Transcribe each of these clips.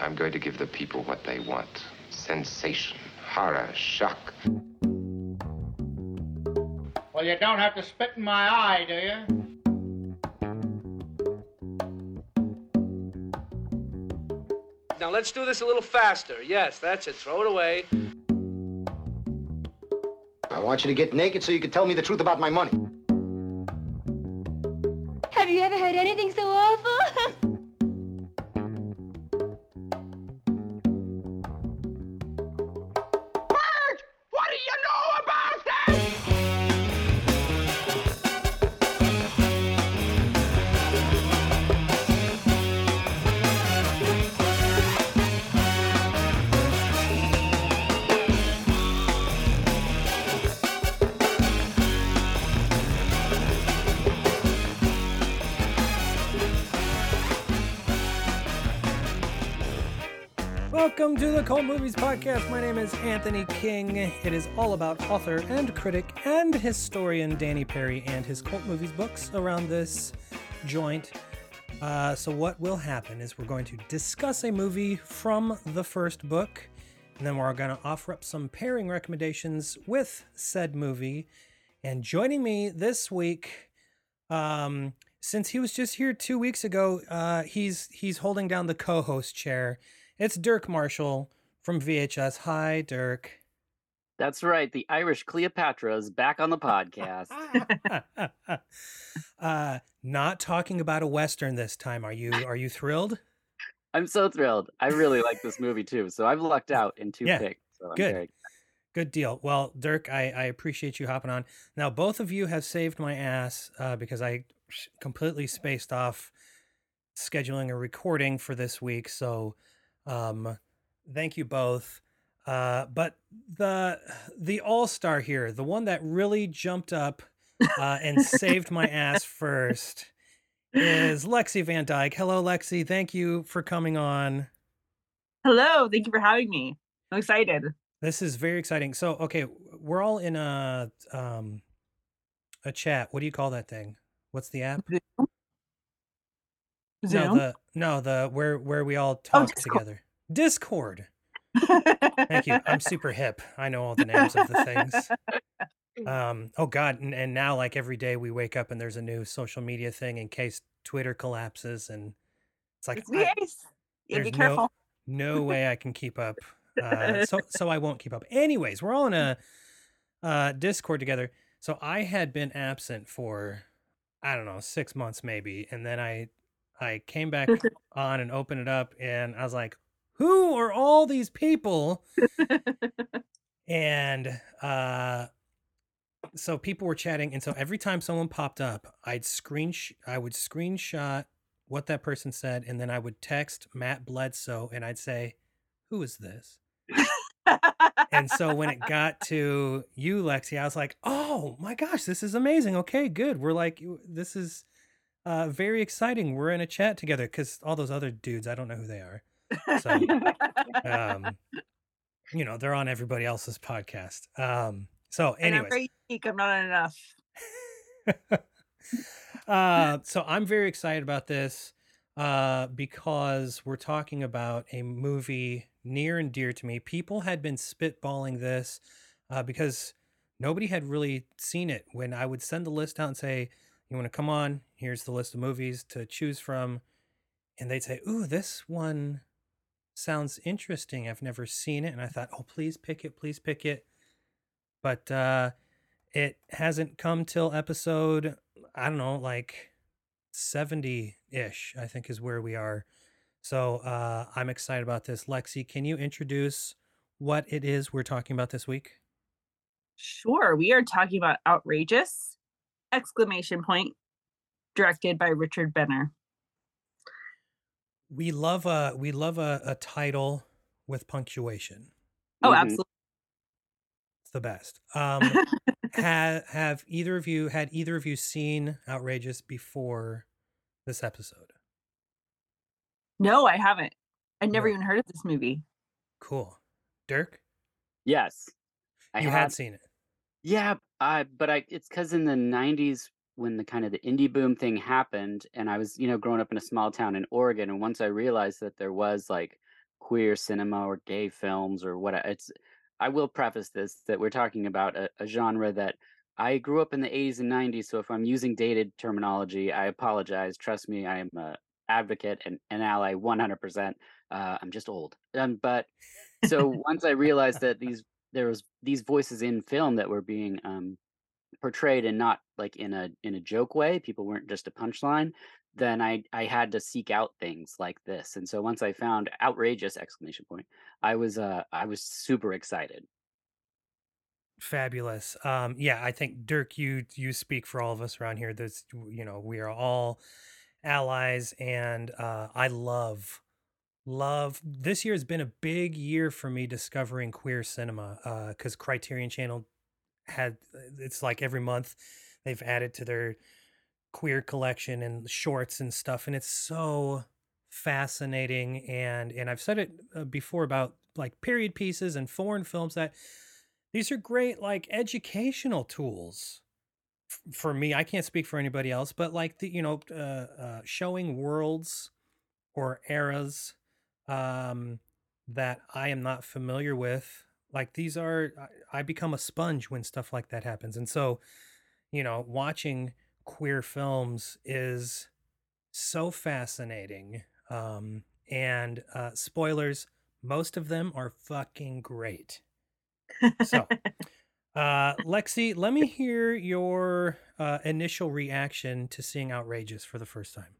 I'm going to give the people what they want sensation, horror, shock. Well, you don't have to spit in my eye, do you? Now let's do this a little faster. Yes, that's it. Throw it away. I want you to get naked so you can tell me the truth about my money. Have you ever heard anything so awful? To the Cult Movies Podcast. My name is Anthony King. It is all about author and critic and historian Danny Peary and his cult movies books around this joint. Uh, so, what will happen is we're going to discuss a movie from the first book, and then we're going to offer up some pairing recommendations with said movie. And joining me this week, um, since he was just here two weeks ago, uh, he's he's holding down the co-host chair. It's Dirk Marshall from VHS. Hi, Dirk. That's right. The Irish Cleopatra is back on the podcast. uh, not talking about a western this time. Are you are you thrilled? I'm so thrilled. I really like this movie too. So I've lucked out in two Yeah, picks. So I'm good. Good deal. Well, Dirk, I, I appreciate you hopping on. Now, both of you have saved my ass uh, because I completely spaced off scheduling a recording for this week. So, um, thank you both. Uh, but the the all star here, the one that really jumped up uh, and saved my ass first, is Lexi Van Dyke. Hello, Lexi. Thank you for coming on. Hello, thank you for having me. I'm excited. This is very exciting. So, okay, we're all in a um a chat. What do you call that thing? What's the app? Zoom. No, the no, the where where we all talk Discord. together. Discord. Thank you. I'm super hip. I know all the names of the things. Um oh god, and, and now like every day we wake up and there's a new social media thing in case Twitter collapses and it's like It's I- Yeah, there's be no- careful. no way I can keep up. Uh, so so I won't keep up. Anyways, we're all in a uh, Discord together. So I had been absent for I don't know six months maybe, and then I I came back on and opened it up, and I was like, "Who are all these people?" and uh, so people were chatting, and so every time someone popped up, I'd screen I would screenshot what that person said, and then I would text Matt Bledsoe, and I'd say, "Who is this?" and so when it got to you, Lexi, I was like, "Oh my gosh, this is amazing! Okay, good. We're like, this is uh, very exciting. We're in a chat together because all those other dudes, I don't know who they are. So, um, you know, they're on everybody else's podcast. Um, so, and I'm very. I'm not enough. uh, so I'm very excited about this uh, because we're talking about a movie near and dear to me. People had been spitballing this uh, because nobody had really seen it. When I would send the list out and say, "You want to come on? Here's the list of movies to choose from," and they'd say, "Ooh, this one sounds interesting. I've never seen it." And I thought, "Oh, please pick it. Please pick it." But uh, it hasn't come till episode I don't know, like 70 ish, I think is where we are. So uh, I'm excited about this. Lexi, can you introduce what it is we're talking about this week? Sure, we are talking about outrageous! Exclamation point. Directed by Richard Benner. We love a we love a, a title with punctuation. Oh, Mhm. absolutely. It's the best. Um, have have either of you had either of you seen Outrageous before this episode? No, I haven't. I never No. even heard of this movie. Cool. Dirk, Yes. I you had, had seen it. Yeah, I but I it's because in the '90s when the kind of the indie boom thing happened, and I was you know growing up in a small town in Oregon, and once I realized that there was like queer cinema or gay films or what it's I will preface this that we're talking about a, a genre that I grew up in the 80s and 90s, so if I'm using dated terminology, I apologize. Trust me, I am a advocate and an ally 100%. Uh, I'm just old. Um, but so once I realized that these there was these voices in film that were being um, portrayed and not like in a in a joke way, people weren't just a punchline. Then I I had to seek out things like this, and so once I found outrageous exclamation point, I was uh I was super excited. Fabulous. Um, yeah, I think Dirk, you you speak for all of us around here. There's, you know, we are all allies, and uh, I love, love. This year has been a big year for me discovering queer cinema Uh, because Criterion Channel had it's like every month they've added to their queer collection and shorts and stuff, and it's so fascinating. And and I've said it uh, before about like period pieces and foreign films that these are great like educational tools f- for me. I can't speak for anybody else, but like the you know uh, uh, showing worlds or eras um, that I am not familiar with. Like these are, I, become a sponge when stuff like that happens, and so you know, watching queer films is so fascinating. Um, and uh, spoilers, most of them are fucking great. So, uh, Lexi, let me hear your uh, initial reaction to seeing Outrageous for the first time.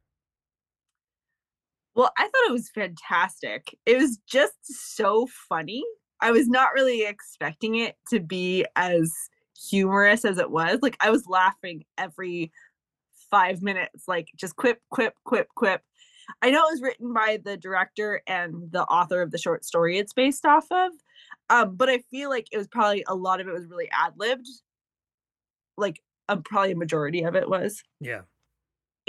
Well, I thought it was fantastic. It was just so funny. I was not really expecting it to be as humorous as it was. Like I was laughing every five minutes, like just quip, quip, quip, quip. I know it was written by the director and the author of the short story it's based off of. Um, but I feel like it was probably a lot of it was really ad libbed. Like um, probably a majority of it was. Yeah.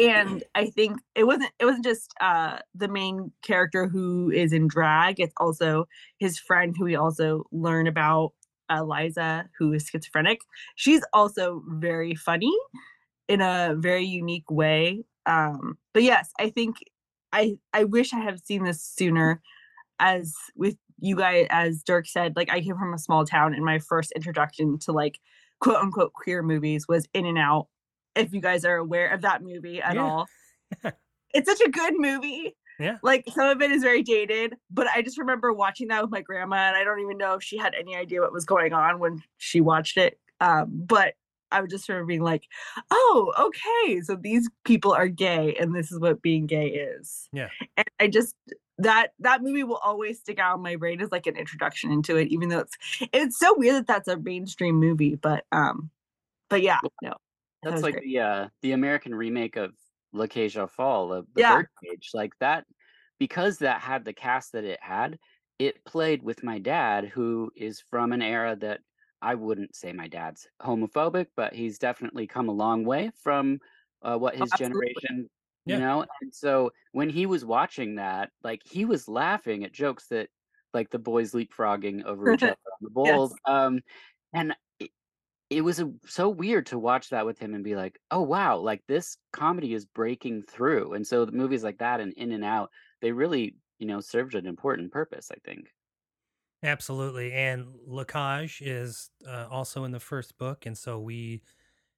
And I think it wasn't it wasn't just uh the main character who is in drag, it's also his friend who we also learn about, Eliza, who is schizophrenic. She's also very funny in a very unique way. Um, but yes, I think I I wish I had seen this sooner. As with you guys, as Dirk said, like I came from a small town, and my first introduction to like quote unquote queer movies was In and Out. If you guys are aware of that movie at Yeah. all, it's such a good movie. Yeah. Like some of it is very dated, but I just remember watching that with my grandma, and I don't even know if she had any idea what was going on when she watched it. Um, but I would just remember being like, "Oh, okay, so these people are gay, and this is what being gay is." Yeah. And I just that that movie will always stick out in my brain as like an introduction into it, even though it's it's so weird that that's a mainstream movie. But um, but yeah, no, that That's was like great. the uh the American remake of La Cage aux Folles, the, the Yeah. Birdcage. Like that because that had the cast that it had, it played with my dad, who is from an era that I wouldn't say my dad's homophobic, but he's definitely come a long way from uh, what his absolutely. generation, Yeah. you know. And so when he was watching that, like he was laughing at jokes that, like the boys leapfrogging over each other on the bowls. Um, and it, was a, so weird to watch that with him and be like, oh wow, like this comedy is breaking through. And so the movies like that and In and Out, they really, you know, served an important purpose. I think. Absolutely. And La Cage is uh, also in the first book. And so we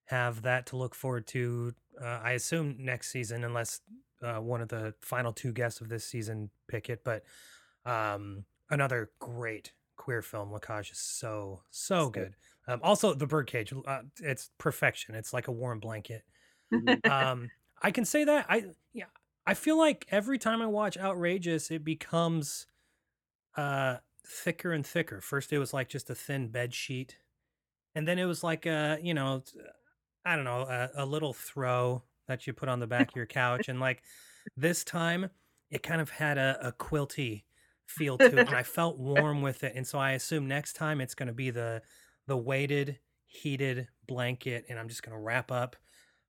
have that to look forward to, uh, I assume, next season, unless uh, one of the final two guests of this season pick it. But um, another great queer film. La Cage is so So- good. Um, also, The Birdcage, uh, it's perfection. It's like a warm blanket. Mhm. um i can say that i yeah i feel like every time i watch outrageous it becomes uh thicker and thicker first it was like just a thin bed sheet and then it was like a you know I don't know a, a little throw that you put on the back of your couch and like this time it kind of had a, a quilty feel to it and i felt warm with it and so i assume next time it's going to be the the weighted heated blanket and i'm just going to wrap up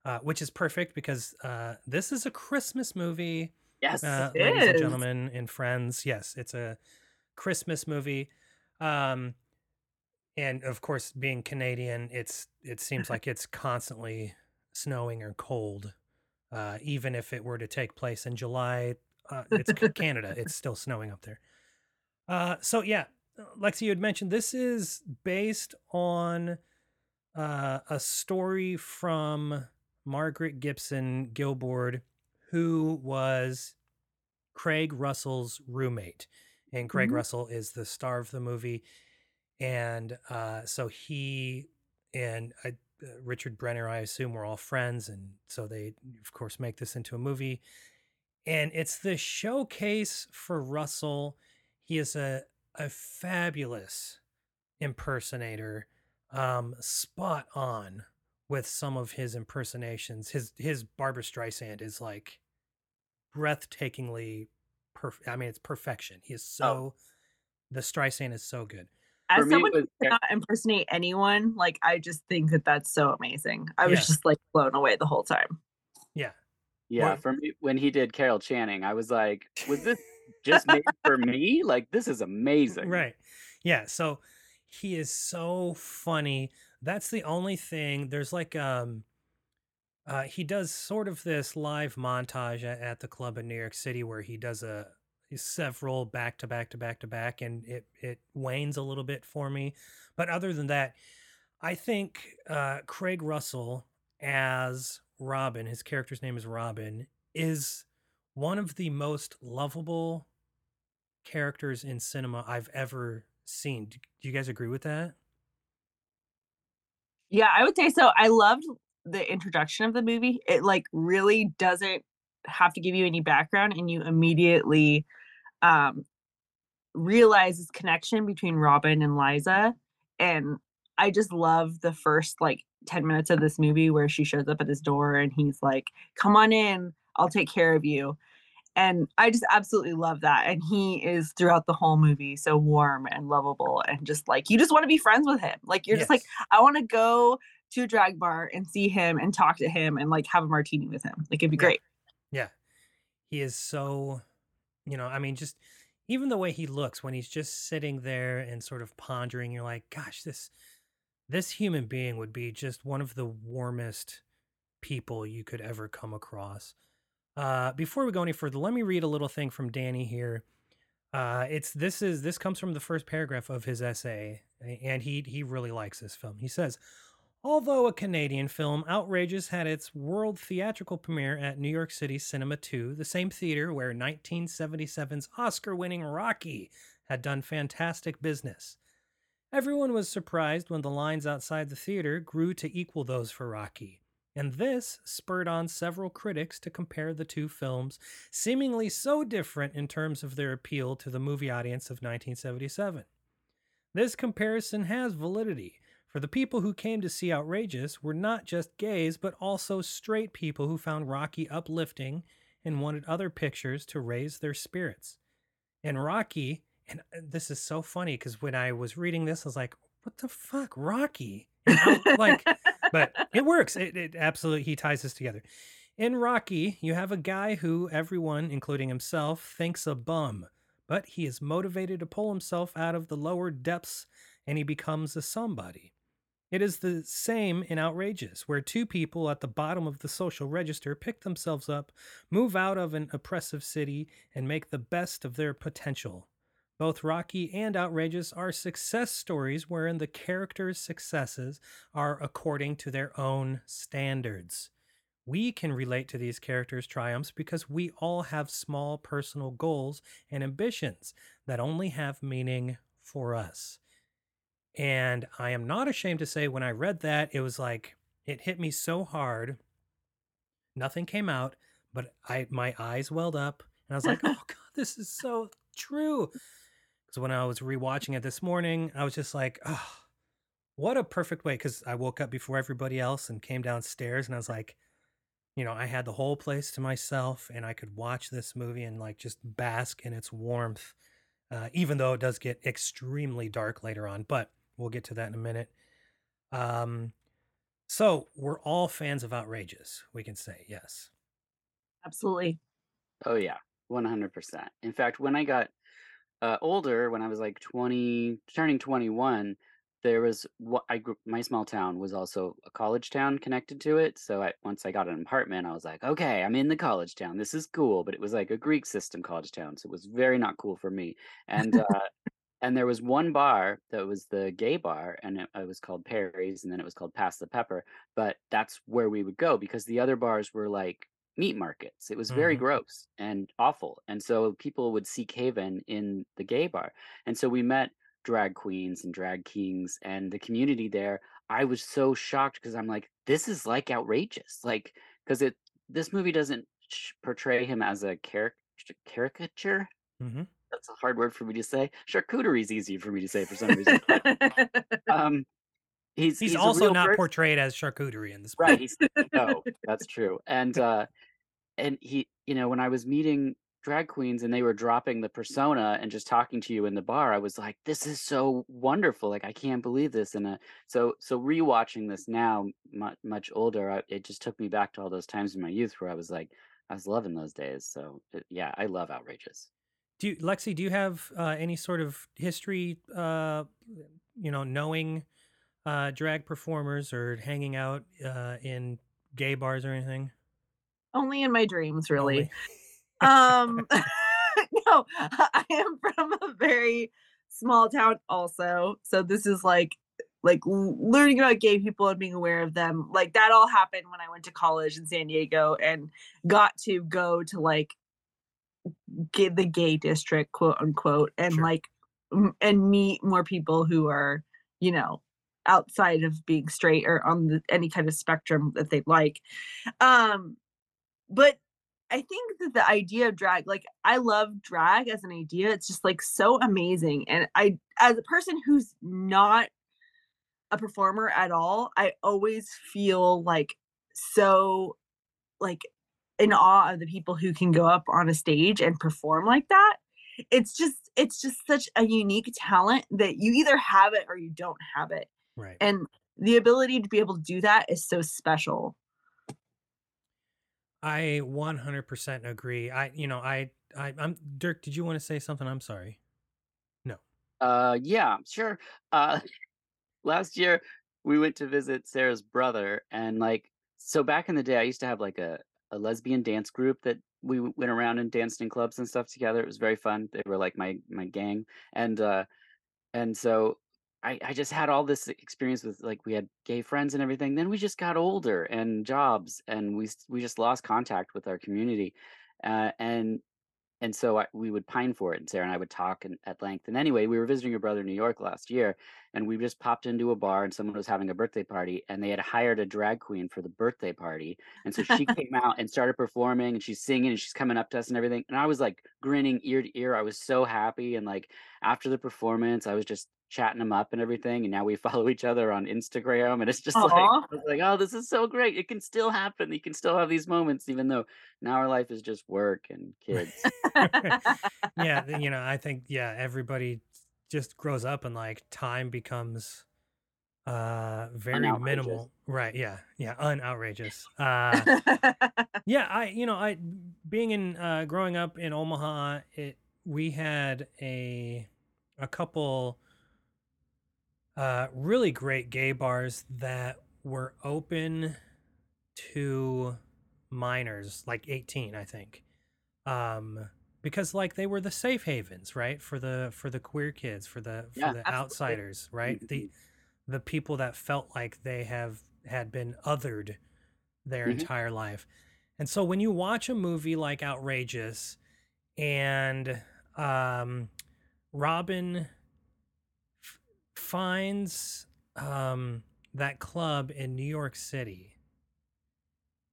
uh, which is perfect because uh, this is a Christmas movie, Yes. uh, It ladies and gentlemen and friends. Yes, it's a Christmas movie, um, and of course, being Canadian, it's it seems like it's constantly snowing or cold, uh, even if it were to take place in July. Uh, it's Canada; it's still snowing up there. Uh, so yeah, Lexi, you had mentioned this is based on uh, a story from Margaret Gibson Gilboord, who was Craig Russell's roommate, and Craig Mhm. Russell is the star of the movie, and uh, so he and I, uh, Richard Benner, I assume, were all friends, and so they, of course, make this into a movie, and it's the showcase for Russell. He is a a fabulous impersonator, um, spot on with some of his impersonations. His his Barbra Streisand is like breathtakingly perfect. I mean, it's perfection. He is so the Streisand is so good. As For me, it someone who was- cannot impersonate anyone, like I just think that that's so amazing. I was Yeah. just like blown away the whole time. Yeah. Yeah, Well- for me, when he did Carol Channing, I was like, was this just made for me? Like, this is amazing. Right. Yeah. So he is so funny. That's the only thing. There's like um uh he does sort of this live montage at, at the club in New York City where he does a several back to back to back to back and it it wanes a little bit for me. But other than that, I think uh Craig Russell as Robin, his character's name is Robin, is one of the most lovable characters in cinema I've ever seen. Do you guys agree with that? Yeah, I would say so. I loved the introduction of the movie. It like really doesn't have to give you any background and you immediately um realize this connection between Robin and Liza. And I just love the first like 10 minutes of this movie where she shows up at his door and he's like, Come on in, I'll take care of you. And I just absolutely love that. And he is throughout the whole movie so warm and lovable and just like you just want to be friends with him. Like you're just like, I want to go to a drag bar and see him and talk to him and like have a martini with him. Like it'd be Yeah. great. Yeah. He is so, you know, I mean, just even the way he looks when he's just sitting there and sort of pondering, you're like, gosh, this this human being would be just one of the warmest people you could ever come across. Uh, before we go any further, let me read a little thing from Danny here. Uh, it's this is this comes from the first paragraph of his essay, and he he really likes this film. He says, Although a Canadian film, Outrageous had its world theatrical premiere at New York City Cinema 2, the same theater where 1977's Oscar winning Rocky had done fantastic business. Everyone was surprised when the lines outside the theater grew to equal those for Rocky, and this spurred on several critics to compare the two films, seemingly so different in terms of their appeal to the movie audience of 1977. This comparison has validity, for the people who came to see Outrageous were not just gays, but also straight people who found Rocky uplifting and wanted other pictures to raise their spirits. And Rocky, and uh, this is so funny because when I was reading this, I was like, what the fuck, Rocky? And how- like, but it works. It, it absolutely, he ties this together. In Rocky, you have a guy who everyone, including himself, thinks a bum, but he is motivated to pull himself out of the lower depths and he becomes a somebody. It is the same in Outrageous, where two people at the bottom of the social register pick themselves up, move out of an oppressive city, and make the best of their potential. Both Rocky and Outrageous are success stories wherein the characters' successes are according to their own standards. We can relate to these characters' triumphs because we all have small personal goals and ambitions that only have meaning for us. And I am not ashamed to say when I read that, it was like it hit me so hard. Nothing came out, but I my eyes welled up and I was like, "Oh god, this is so true." Cuz when I was rewatching it this morning, I was just like, "Oh, what a perfect way cuz I woke up before everybody else and came downstairs and I was like, you know, I had the whole place to myself and I could watch this movie and like just bask in its warmth. Uh, even though it does get extremely dark later on, but we'll get to that in a minute. Um, so we're all fans of Outrageous, we can say, yes. Absolutely. Oh yeah, one hundred percent. In fact, when I got uh, older, when I was like twenty, turning twenty-one, there was what I grew my small town was also a college town connected to it. So I, once I got an apartment, I was like, okay, I'm in the college town. This is cool, but it was like a Greek system college town, so it was very not cool for me. And uh, and there was one bar that was the gay bar, and it, it was called Perry's, and then it was called Pass the Pepper. But that's where we would go because the other bars were like meat markets. It was very Mhm. gross and awful. And so people would seek haven in the gay bar. And so we met drag queens and drag kings and the community there. I was so shocked because I'm like, this is like outrageous. Like, because it this movie doesn't portray him as a caric- caricature. hmm That's a hard word for me to say. Charcuterie is easy for me to say for some reason. um, he's He's, a also not person. portrayed as charcuterie in this. Right. He's no, that's true. And uh and he, you know, when I was meeting drag queens and they were dropping the persona and just talking to you in the bar, I was like, this is so wonderful. Like I can't believe this. And uh, so so rewatching this now, much much older, I, it just took me back to all those times in my youth where I was like, I was loving those days. So it, yeah, I love outrageous. Do you, Lexi? Do you have uh, any sort of history? Uh, you know, knowing uh, drag performers or hanging out uh, in gay bars or anything? Only in my dreams, really. Um no i am from a very small town also so this is like like learning about gay people and being aware of them like that all happened when i went to college in san diego and got to go to like get the gay district quote unquote and Sure. like m- and meet more people who are you know outside of being straight or on the, any kind of spectrum that they'd like um but I think that the idea of drag, like I love drag as an idea. It's just like so amazing. And I as a person who's not a performer at all, I always feel like so like in awe of the people who can go up on a stage and perform like that. It's just it's just such a unique talent that you either have it or you don't have it. Right. And the ability to be able to do that is so special. I 100% agree. I, you know, I, I, I'm Dirk. Did you want to say something? I'm sorry. No. Uh, yeah, sure. Uh, last year we went to visit Sarah's brother, and like, so back in the day, I used to have like a, a lesbian dance group that we went around and danced in clubs and stuff together. It was very fun. They were like my my gang, and uh, and so I I just had all this experience with like we had gay friends and everything. Then we just got older and jobs, and we we just lost contact with our community, uh, and and so I, we would pine for it and sarah and i would talk and, at length and anyway we were visiting your brother in new york last year and we just popped into a bar and someone was having a birthday party and they had hired a drag queen for the birthday party and so she came out and started performing and she's singing and she's coming up to us and everything and i was like grinning ear to ear i was so happy and like after the performance i was just chatting them up and everything and now we follow each other on instagram and it's just like Aw. Like oh this is so great it can still happen you can still have these moments even though now our life is just work and kids yeah, you know, I think yeah, everybody just grows up and like time becomes uh very minimal. Right, yeah. Yeah, unoutrageous. Uh yeah, I you know, I being in uh growing up in Omaha, it we had a a couple uh really great gay bars that were open to minors like 18 i think um because like they were the safe havens right for the for the queer kids for the for Yeah, the absolutely. outsiders right the Mhm. the people that felt like they have had been othered their Mhm. entire life and so when you watch a movie like outrageous and um robin finds um that club in new york city.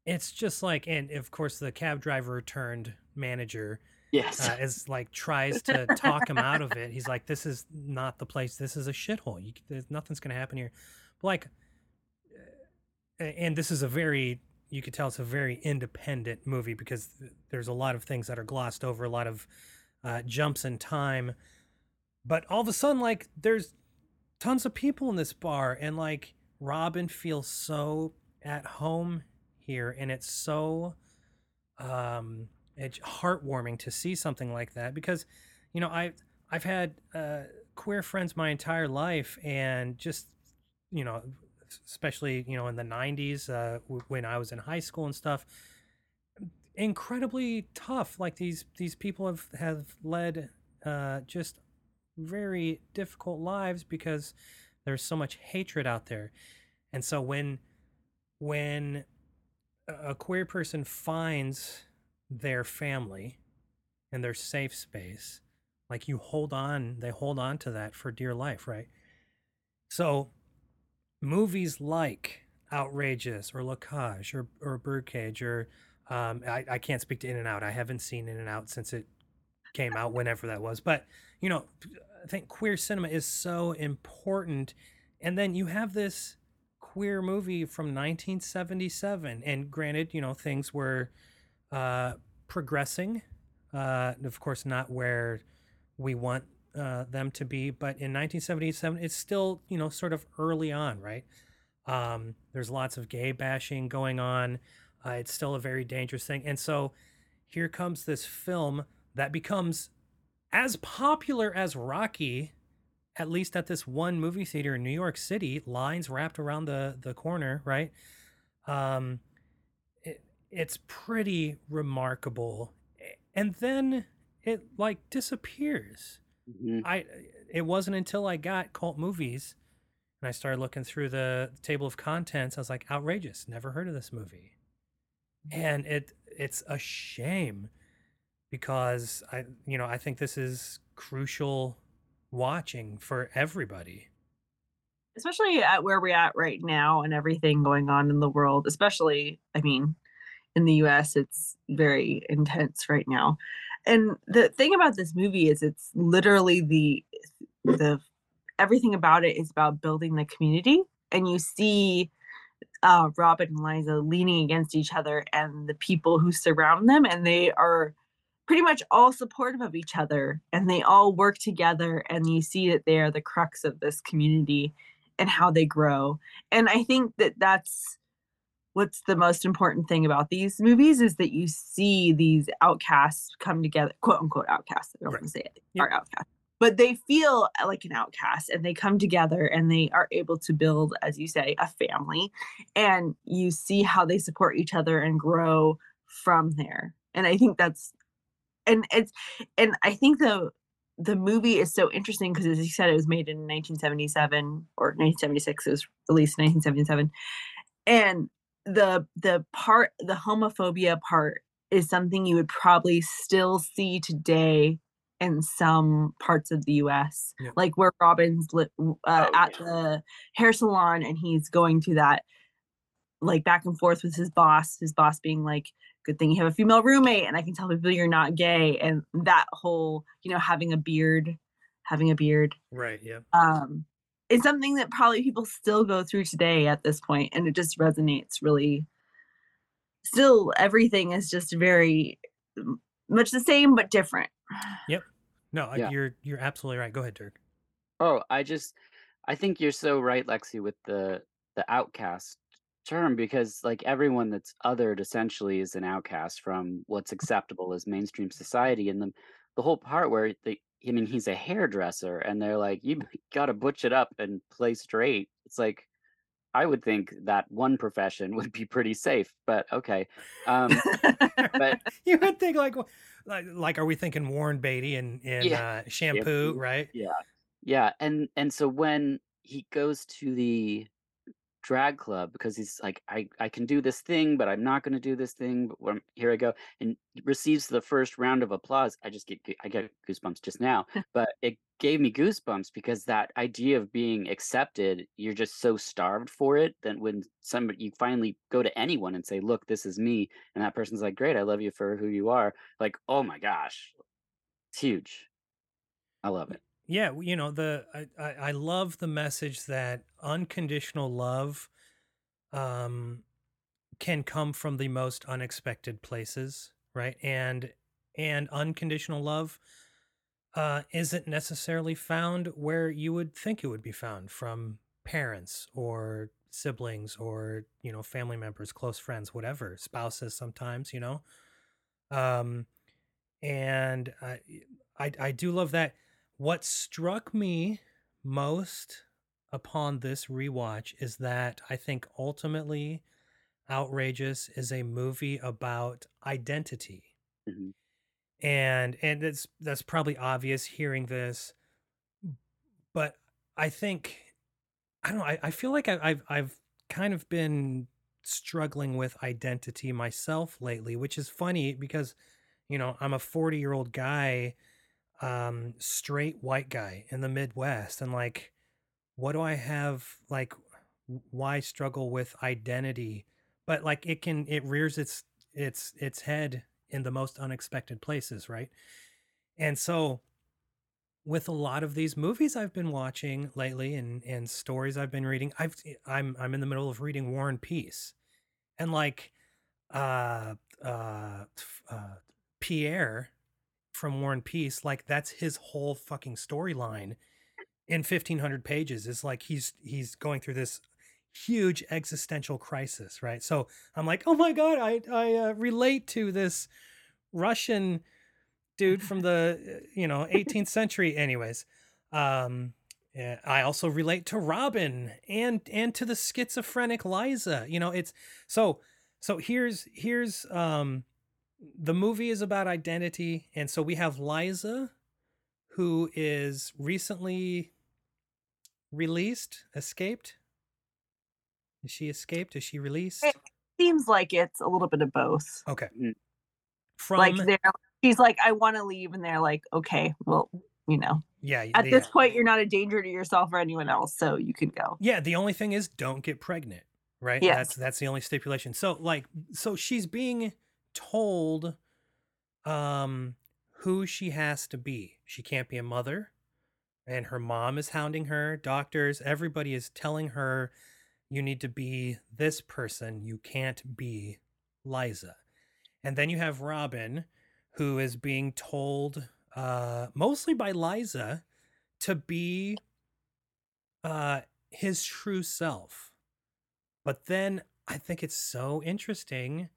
It's just like and of course the cab driver turned manager yes. uh, is like tries to talk him out of it. He's like this is not the place. This is a shithole. You, there's nothing's gonna happen here. But like uh, and this is a very you could tell it's a very independent movie because there's a lot of things that are glossed over a lot of uh, jumps in time. But all of a sudden like there's tons of people in this bar and like robin feels so at home here and it's so um it's heartwarming to see something like that because you know i i've had uh queer friends my entire life, and just you know, especially you know in the '90s uh, when I was in high school and stuff, incredibly tough. Like these these people have have led uh, just very difficult lives because there's so much hatred out there, and so when when a queer person finds their family and their safe space, like you hold on, they hold on to that for dear life, right? So movies like Outrageous or La Cage or or Birdcage or um, I, I can't speak to In and Out. I haven't seen In and Out since it came out, whenever that was. But you know, I think queer cinema is so important. And then you have this queer movie from 1977, and granted, you know, things were uh, progressing. Uh, of course, not where we want uh, them to be, but in 1977, it's still, you know, sort of early on, right? Um, there's lots of gay bashing going on. Uh, it's still a very dangerous thing. And so here comes this film that becomes as popular as Rocky, at least at this one movie theater in New York City, lines wrapped around the, the corner, right? Um, it, it's pretty remarkable. And then it like disappears. Mhm. I it wasn't until I got cult movies and I started looking through the table of contents, I was like, outrageous, never heard of this movie. And it it's a shame because I you know, I think this is crucial watching for everybody. especially at where we're at right now and everything going on in the world especially i mean in the us it's very intense right now and the thing about this movie is it's literally the the everything about it is about building the community and you see uh, robin and liza leaning against each other and the people who surround them and they are pretty much all supportive of each other and they all work together and you see that they are the crux of this community and how they grow and i think that that's what's the most important thing about these movies is that you see these outcasts come together quote unquote outcasts i don't Right. want to say it they Yep. are outcasts but they feel uh, like an outcast and they come together and they are able to build as you say a family and you see how they support each other and grow from there and i think that's and it's and i think the the movie is so interesting because as you said it was made in 1977 or 1976 it was released in 1977 and the the part the homophobia part is something you would probably still see today in some parts of the US Yep. like where Robin's li- uh, Oh, at yeah. the hair salon and he's going through that like back and forth with his boss his boss being like good thing you have a female roommate and I can tell people you're not gay and that whole you know having a beard having a beard Right, yeah. um it's something that probably people still go through today at this point and it just resonates really still everything is just very much the same but different Yep. No, Yeah. you're you're absolutely right. Go ahead, Dirk. Oh, I just I think you're so right, Lexi, with the the outcast term because like everyone that's othered essentially is an outcast from what's acceptable as mainstream society. And the the whole part where they I mean he's a hairdresser and they're like, you gotta butch it up and play straight. It's like I would think that one profession would be pretty safe, but okay. Um But- you would think like, like, like, are we thinking Warren Beatty and in Yeah. uh, shampoo, Shampoo. right? Yeah. Yeah, and and so when he goes to the drag club because he's like, I I can do this thing, but I'm not going to do this thing. But when, here I go, and receives the first round of applause. I just get I get goosebumps just now, but it gave me goosebumps because that idea of being accepted, you're just so starved for it that when somebody you finally go to anyone and say, "Look, this is me," and that person's like, "Great, I love you for who you are," like, oh my gosh, it's huge. I love it. Yeah, you know the I, I love the message that unconditional love um can come from the most unexpected places, right? And and unconditional love uh isn't necessarily found where you would think it would be found from parents or siblings or you know family members, close friends, whatever, spouses sometimes, you know. Um and I I, I do love that what struck me most upon this rewatch is that I think ultimately Outrageous is a movie about identity. hmm And and it's that's probably obvious hearing this, but I think I don't know, I, I feel like I, I've I've kind of been struggling with identity myself lately, which is funny because you know I'm a 40 year old guy, um, straight white guy in the Midwest, and like, what do I have like? Why struggle with identity? But like, it can it rears its its its head in the most unexpected places, right? And so with a lot of these movies I've been watching lately and and stories I've been reading, I've I'm I'm in the middle of reading War and Peace. And like uh uh uh Pierre from War and Peace, like that's his whole fucking storyline in 1500 pages is like he's he's going through this huge existential crisis, right? So I'm like, "Oh my god, I I uh, relate to this Russian dude from the uh, you know 18th century anyways um yeah, i also relate to robin and and to the schizophrenic liza you know it's so so here's here's um the movie is about identity and so we have liza who is recently released escaped is she escaped is she released It seems like it's a little bit of both. okay Mhm. from like they're she's like, I want to leave, and they're like, okay, well, you know, yeah at they- this point, you're not a danger to yourself or anyone else, so you can go. Yeah, the only thing is don't get pregnant, right? Yes. That's that's the only stipulation. So like so she's being told um who she has to be. She can't be a mother and her mom is hounding her, doctors, everybody is telling her you need to be this person, you can't be Liza. And then you have Robin who is being told uh mostly by Liza to be uh his true self. But then I think it's so interesting.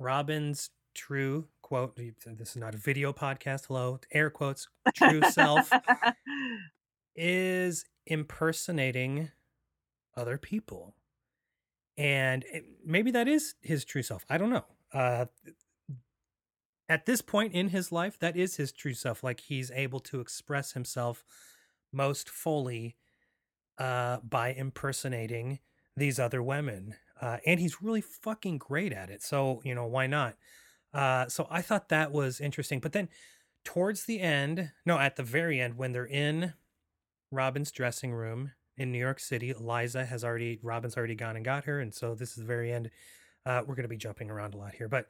Robin's true quote, this is not a video podcast, hello, air quotes, true self is impersonating other people. And maybe that is his true self. I don't know. Uh, at this point in his life, that is his true self. Like he's able to express himself most fully uh, by impersonating these other women. Uh, and he's really fucking great at it. So, you know, why not? Uh, so I thought that was interesting. But then towards the end, no, at the very end, when they're in Robin's dressing room in New York City, Eliza has already, Robin's already gone and got her. And so this is the very end. Uh, we're going to be jumping around a lot here, but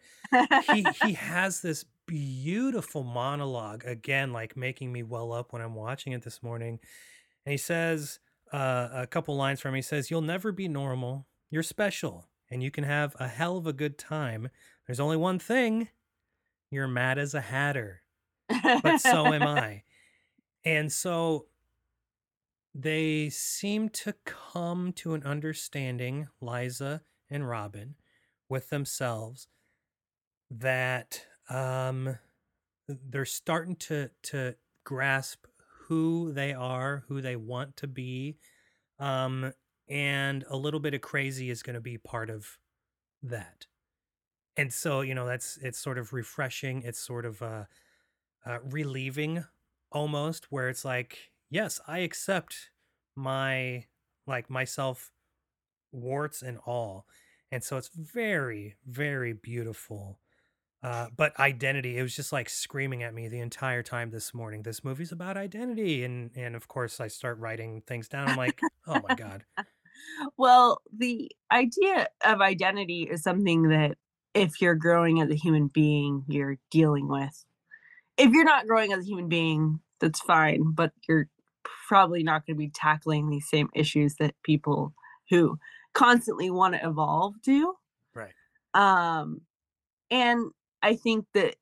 he he has this beautiful monologue again, like making me well up when I'm watching it this morning. And he says uh, a couple lines from him. He says, "You'll never be normal. You're special, and you can have a hell of a good time. There's only one thing: you're mad as a hatter, but so am I." And so they seem to come to an understanding, Liza and Robin, with themselves that um they're starting to to grasp who they are, who they want to be. Um and a little bit of crazy is going to be part of that. And so, you know, that's it's sort of refreshing, it's sort of uh, uh relieving almost where it's like, yes, I accept my like myself warts and all. And so it's very very beautiful uh, but identity, it was just like screaming at me the entire time this morning. This movie's about identity, and and of course I start writing things down. I'm like, oh my god, well, the idea of identity is something that if you're growing as a human being, you're dealing with. If you're not growing as a human being, that's fine, but you're probably not going to be tackling these same issues that people who constantly want to evolve do. right? Um, and I think that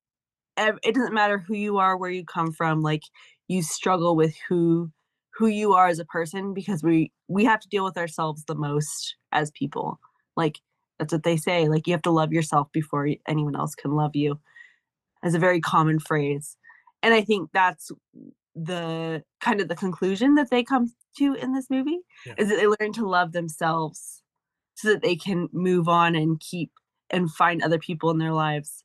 it doesn't matter who you are, where you come from, like you struggle with who who you are as a person because we we have to deal with ourselves the most as people. Like that's what they say. Like you have to love yourself before anyone else can love you. As a very common phrase. And I think that's the kind of the conclusion that they come to in this movie Yeah. is that they learn to love themselves so that they can move on and keep and find other people in their lives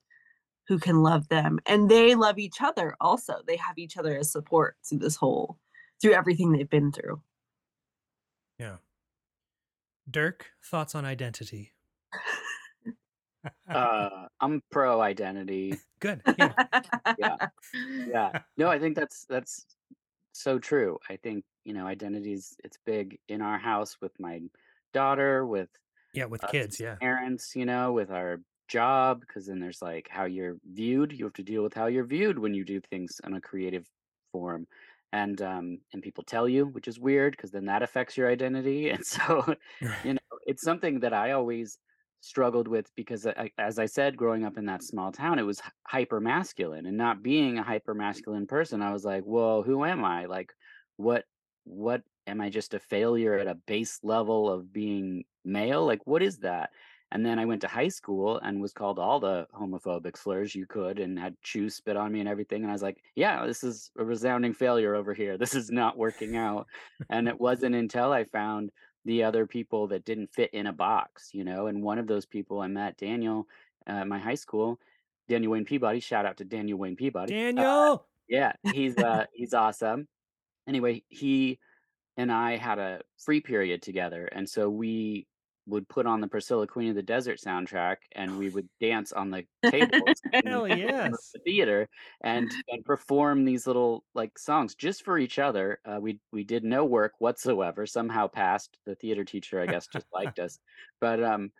who can love them and they love each other also they have each other as support through this whole through everything they've been through Yeah. Dirk, thoughts on identity? Uh, I'm pro identity. Good. Yeah. Yeah. Yeah. No, I think that's that's so true. I think, you know, identities it's big in our house with my daughter, with Yeah, with kids, yeah. parents, you know, with our job, because then there's like how you're viewed. You have to deal with how you're viewed when you do things in a creative form. And um and people tell you, which is weird because then that affects your identity. And so, you know, it's something that I always struggled with because I, as I said, growing up in that small town, it was hyper masculine and not being a hyper masculine person. I was like, well, who am I? Like, what, what am I just a failure at a base level of being male? Like, what is that? And then I went to high school and was called all the homophobic slurs you could and had shoes spit on me and everything. And I was like, yeah, this is a resounding failure over here. This is not working out. and it wasn't until I found the other people that didn't fit in a box, you know. And one of those people I met, Daniel, uh, at my high school, Daniel Wayne Peabody. Shout out to Daniel Wayne Peabody. Uh, Daniel. yeah, he's uh, he's awesome. Anyway, he and I had a free period together, and so we would put on the Priscilla Queen of the Desert soundtrack, and we would dance on the tables in Hell in yes. the theater and and perform these little like songs just for each other. Uh, we we did no work whatsoever. Somehow passed. The theater teacher, I guess, just liked us. But um,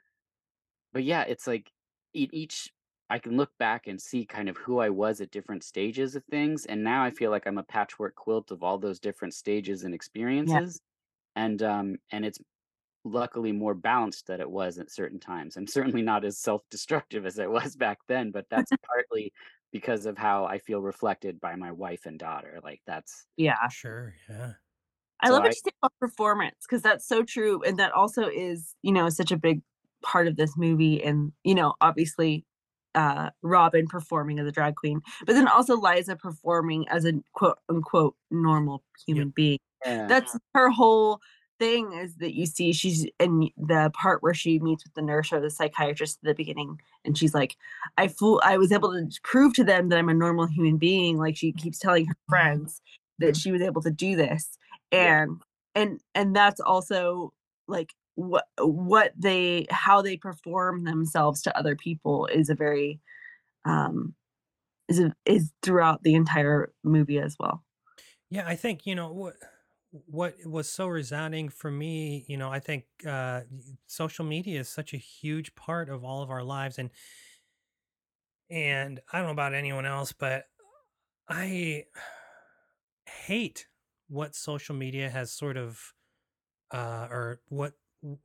but yeah, it's like each I can look back and see kind of who I was at different stages of things, and now I feel like I'm a patchwork quilt of all those different stages and yeah experiences, and um, and it's luckily more balanced than it was at certain times. I'm certainly not as self-destructive as I was back then, but that's partly because of how I feel reflected by my wife and daughter. Like that's yeah Sure, yeah. I so love what I you say about performance because that's so true. And that also is, you know, such a big part of this movie. And, you know, obviously uh Robin performing as a drag queen, but then also Liza performing as a quote unquote normal Yep. human being. yeah. That's her whole thing is that you see she's in the part where she meets with the nurse or the psychiatrist at the beginning and she's like i fool i was able to prove to them that i'm a normal human being like she keeps telling her friends that she was able to do this Yeah. and and and that's also like what what they how they perform themselves to other people is a very um is a, is throughout the entire movie as well Yeah, I think, you know, what what was so resounding for me, you know, I think uh social media is such a huge part of all of our lives and and I don't know about anyone else, but I hate what social media has sort of uh or what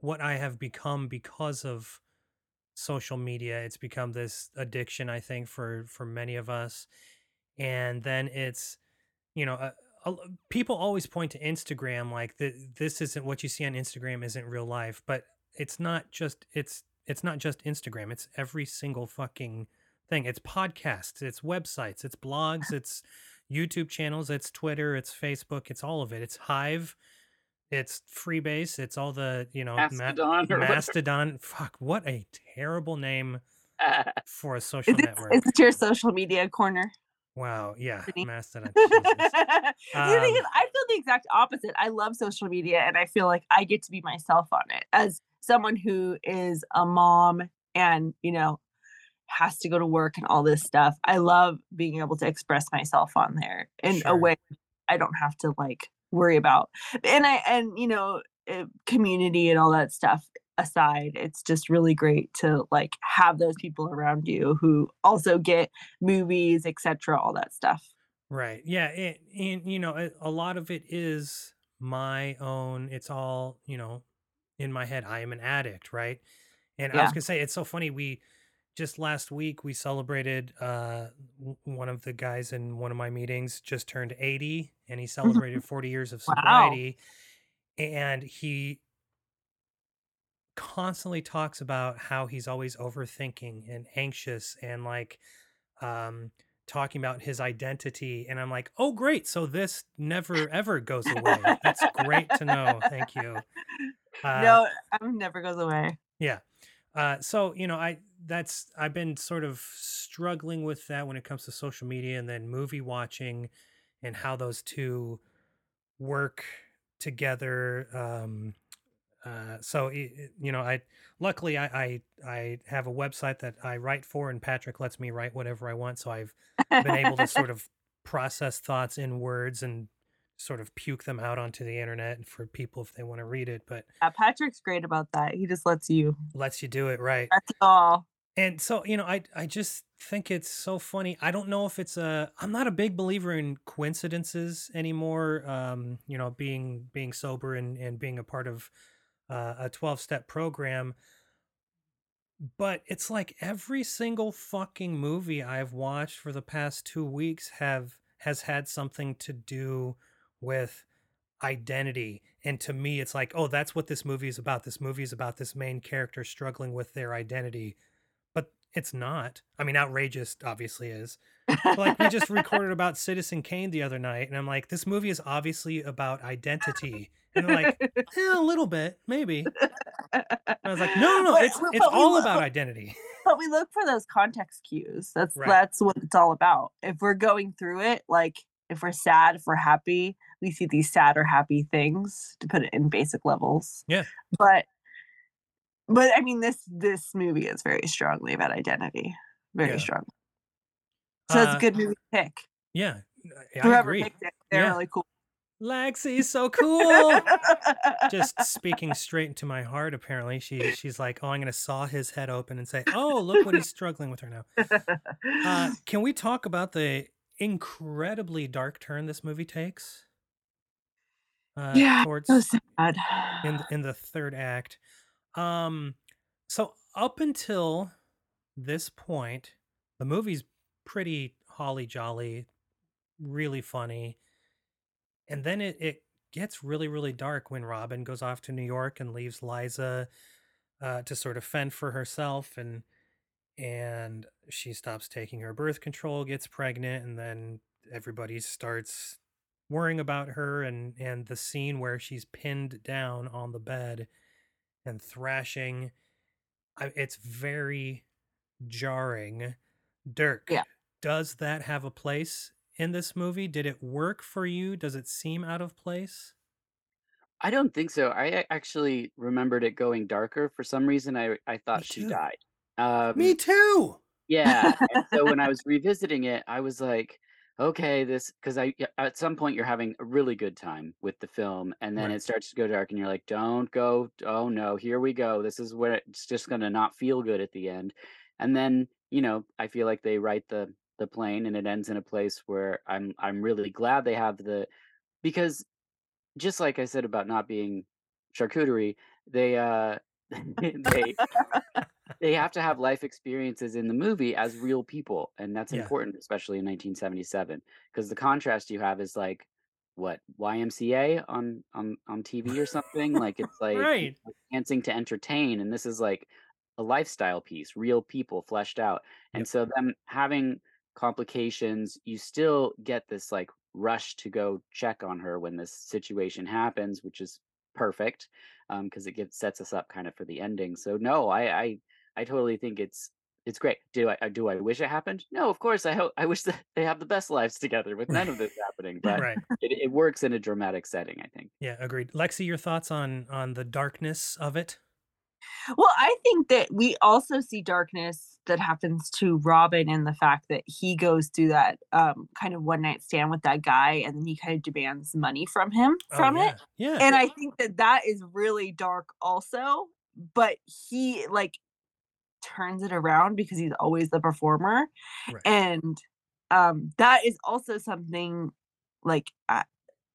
what I have become because of social media. It's become this addiction, I think, for for many of us. And then it's, you know, uh, a l- people always point to Instagram like th- this isn't what you see on Instagram isn't real life, but it's not just it's it's not just Instagram. It's every single fucking thing. It's podcasts, it's websites, it's blogs, it's YouTube channels, it's Twitter, it's Facebook, it's all of it. It's Hive, it's Freebase, it's all the, you know, Mastodon or whatever. Mastodon. Fuck, what a terrible name for a is social this, network. is this your social media corner Wow, yeah? Mastodon. the thing is, Um, I feel the exact opposite. I love social media and I feel like I get to be myself on it as someone who is a mom and, you know, has to go to work and all this stuff. I love being able to express myself on there in a way I don't have to like worry about. And I, and, you know, uh, community and all that stuff aside, it's just really great to like have those people around you who also get movies, etc., all that stuff. Right. Yeah. It, and, you know, a, a lot of it is my own. It's all, you know, in my head. I am an addict. Right. And I was to say, it's so funny. We just last week, we celebrated uh, one of the guys in one of my meetings just turned 80 and he celebrated 40 years of Wow. sobriety. And he constantly talks about how he's always overthinking and anxious and like um talking about his identity and i'm like oh great so this never ever goes away. That's great to know thank you. Uh, no, um, never goes away. yeah. Uh, so you know i that's i've been sort of struggling with that when it comes to social media and then movie watching and how those two work together um uh so you know i luckily I, I i have a website that i write for and patrick lets me write whatever i want so i've been able to sort of process thoughts in words and sort of puke them out onto the internet for people if they want to read it but Yeah, Patrick's great about that. He just lets you. lets you do it right That's all. and so you know i i just think it's so funny i don't know if it's a i'm not a big believer in coincidences anymore um you know being being sober and and being a part of uh, a 12 step program but it's like every single fucking movie i've watched for the past 2 weeks have has had something to do with identity and to me it's like oh that's what this movie is about. This movie is about this main character struggling with their identity. But it's not. I mean outrageous obviously is. But, like we just recorded about citizen kane the other night and i'm like this movie is obviously about identity and they're like eh, a little bit maybe and i was like no no no But- it's it's all look- about identity But we look for those context cues. That's Right. that's what it's all about. If we're going through it, like if we're sad, if we're happy, we see these sad or happy things to put it in basic levels. Yeah. But but I mean this this movie is very strongly about identity. Very Yeah. strong. So it's Uh, a good movie to pick. yeah i Whoever agree picked it, they're Yeah. really cool. Lexi's so cool. Just speaking straight into my heart apparently. She she's like oh i'm gonna saw his head open and say oh look what he's struggling with her now uh can we talk about the incredibly dark turn this movie takes? Uh yeah, towards so sad. in in the third act. Um so up until this point the movie's pretty holly jolly really funny and then it, it gets really really dark when robin goes off to new york and leaves liza uh, to sort of fend for herself and and she stops taking her birth control gets pregnant and then everybody starts worrying about her and and the scene where she's pinned down on the bed and thrashing I, it's very jarring dirk Yeah. does that have a place in this movie did it work for you does it seem out of place I don't think so. I a- actually remembered it going darker. For some reason, I I thought she too. died. Um, me too Yeah. and so when I was revisiting it, I was like, okay, this because I yeah, at some point you're having a really good time with the film, and then Right. it starts to go dark, and you're like, don't go. Oh no, here we go. This is where it's just gonna not feel good at the end, and then you know I feel like they write the the plane, and it ends in a place where I'm I'm really glad they have the because just like I said about not being charcuterie, they uh they they have to have life experiences in the movie as real people and that's Yeah. important especially in 1977 because the contrast you have is like what YMCA on on on TV or something like it's like right dancing to entertain and this is like a lifestyle piece real people fleshed out and Yep. so them having complications you still get this like rush to go check on her when this situation happens which is perfect um, because it gives sets us up kind of for the ending. So no i i i totally think it's it's great. Do i I- do i wish it happened? No of course i hope i wish that they have the best lives together with none of this happening but right. it, it works in a dramatic setting i think. Yeah agreed. Lexi your thoughts on on the darkness of it Well, I think that we also see darkness that happens to Robin in the fact that he goes through that um, kind of one night stand with that guy and then he kind of demands money from him Oh, from yeah. it. yeah And I think that that is really dark also, but he like turns it around because he's always the performer. Right. And um that is also something like I,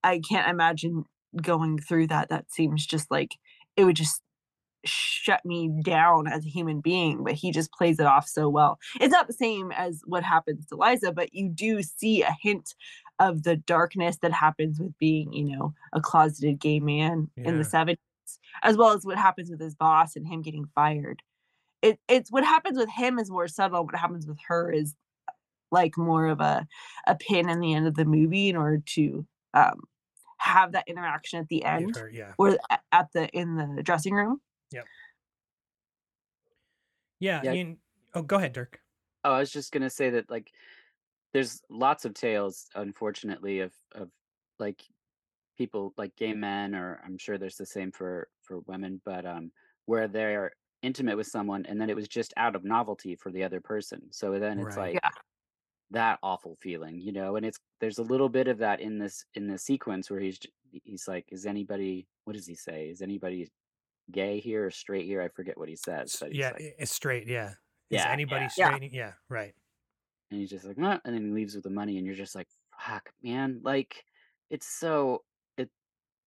I can't imagine going through that. That seems just like it would just shut me down as a human being, but he just plays it off so well. It's not the same as what happens to Liza, but you do see a hint of the darkness that happens with being, you know, a closeted gay man in the Yeah. 70s, as well as what happens with his boss and him getting fired. It, it's what happens with him is more subtle. What happens with her is like more of a a pin in the end of the movie in order to um have that interaction at the end her- yeah. or at the in the dressing room. Yep. Yeah. Yeah. you- oh, go ahead, Dirk. Oh, I was just gonna say that like there's lots of tales, unfortunately, of of like people like gay men, or I'm sure there's the same for for women, but um where they're intimate with someone and then it was just out of novelty for the other person. So then it's Right. like Yeah. that awful feeling, you know, and it's there's a little bit of that in this in this sequence where he's he's like, is anybody what does he say? Is anybody gay here or straight here? I forget what he says, but he's Yeah, like, it's straight. Yeah. Is Yeah, anybody yeah. straight? Yeah. Right. and he's just like, "Nah," and then he leaves with the money, and you're just like, fuck, man, like it's so it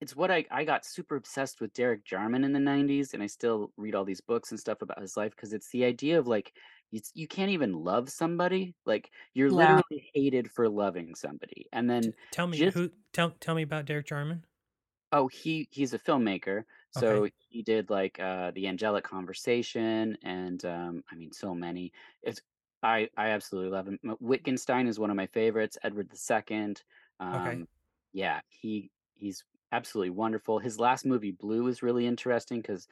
it's what I I got super obsessed with Derek Jarman in the '90s, and I still read all these books and stuff about his life because it's the idea of like you you can't even love somebody, like you're Yeah. literally hated for loving somebody, and then Tell me just who. Tell tell me about Derek Jarman. Oh, he he's a filmmaker. So he did like uh the Angelic Conversation and um I mean so many. It's I I absolutely love him. M- Wittgenstein is one of my favorites. Edward II. Um yeah, he he's absolutely wonderful. His last movie Blue is really interesting cuz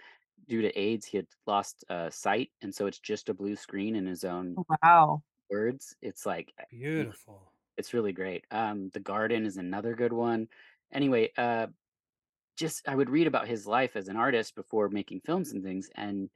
due to AIDS he had lost uh sight and so it's just a blue screen in his own Wow. words. It's like uh, you- Beautiful. it's really great. Um, The Garden is another good one. Anyway, uh, just I would read about his life as an artist before making films and things, and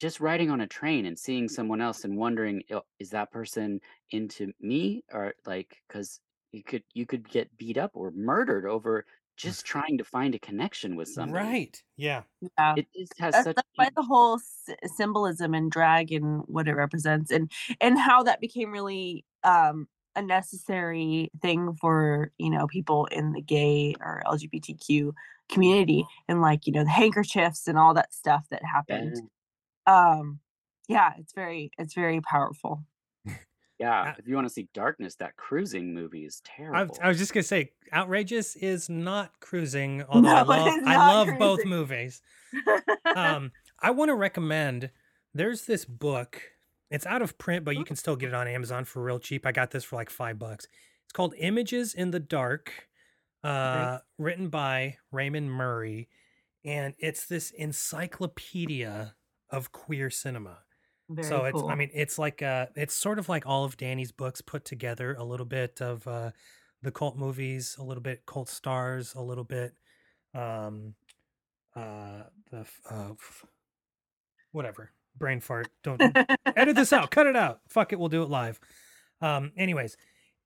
just riding on a train and seeing someone else and wondering, "Oh, is that person into me or like because you could you could get beat up or murdered over just trying to find a connection with somebody. Right. Yeah. Yeah. It just has that's, such that's why the whole s- symbolism and drag and what it represents and and how that became really um a necessary thing for you know people in the gay or lgbtq community and like you know the handkerchiefs and all that stuff that happened um yeah it's very it's very powerful yeah. Uh, If you want to see darkness, that cruising movie is terrible. I was just gonna say, outrageous is not cruising. Although I No, it love, I not love both movies. Um, I want to recommend. There's this book. It's out of print, but you can still get it on Amazon for real cheap. I got this for like five bucks. It's called Images in the Dark, uh, written by Raymond Murray, and it's this encyclopedia of queer cinema. very so it's cool. i mean it's like uh it's sort of like all of danny's books put together a little bit of uh the cult movies a little bit cult stars a little bit um uh the uh whatever brain fart. Don't edit this out. Cut it out. Fuck it. We'll do it live. Um anyways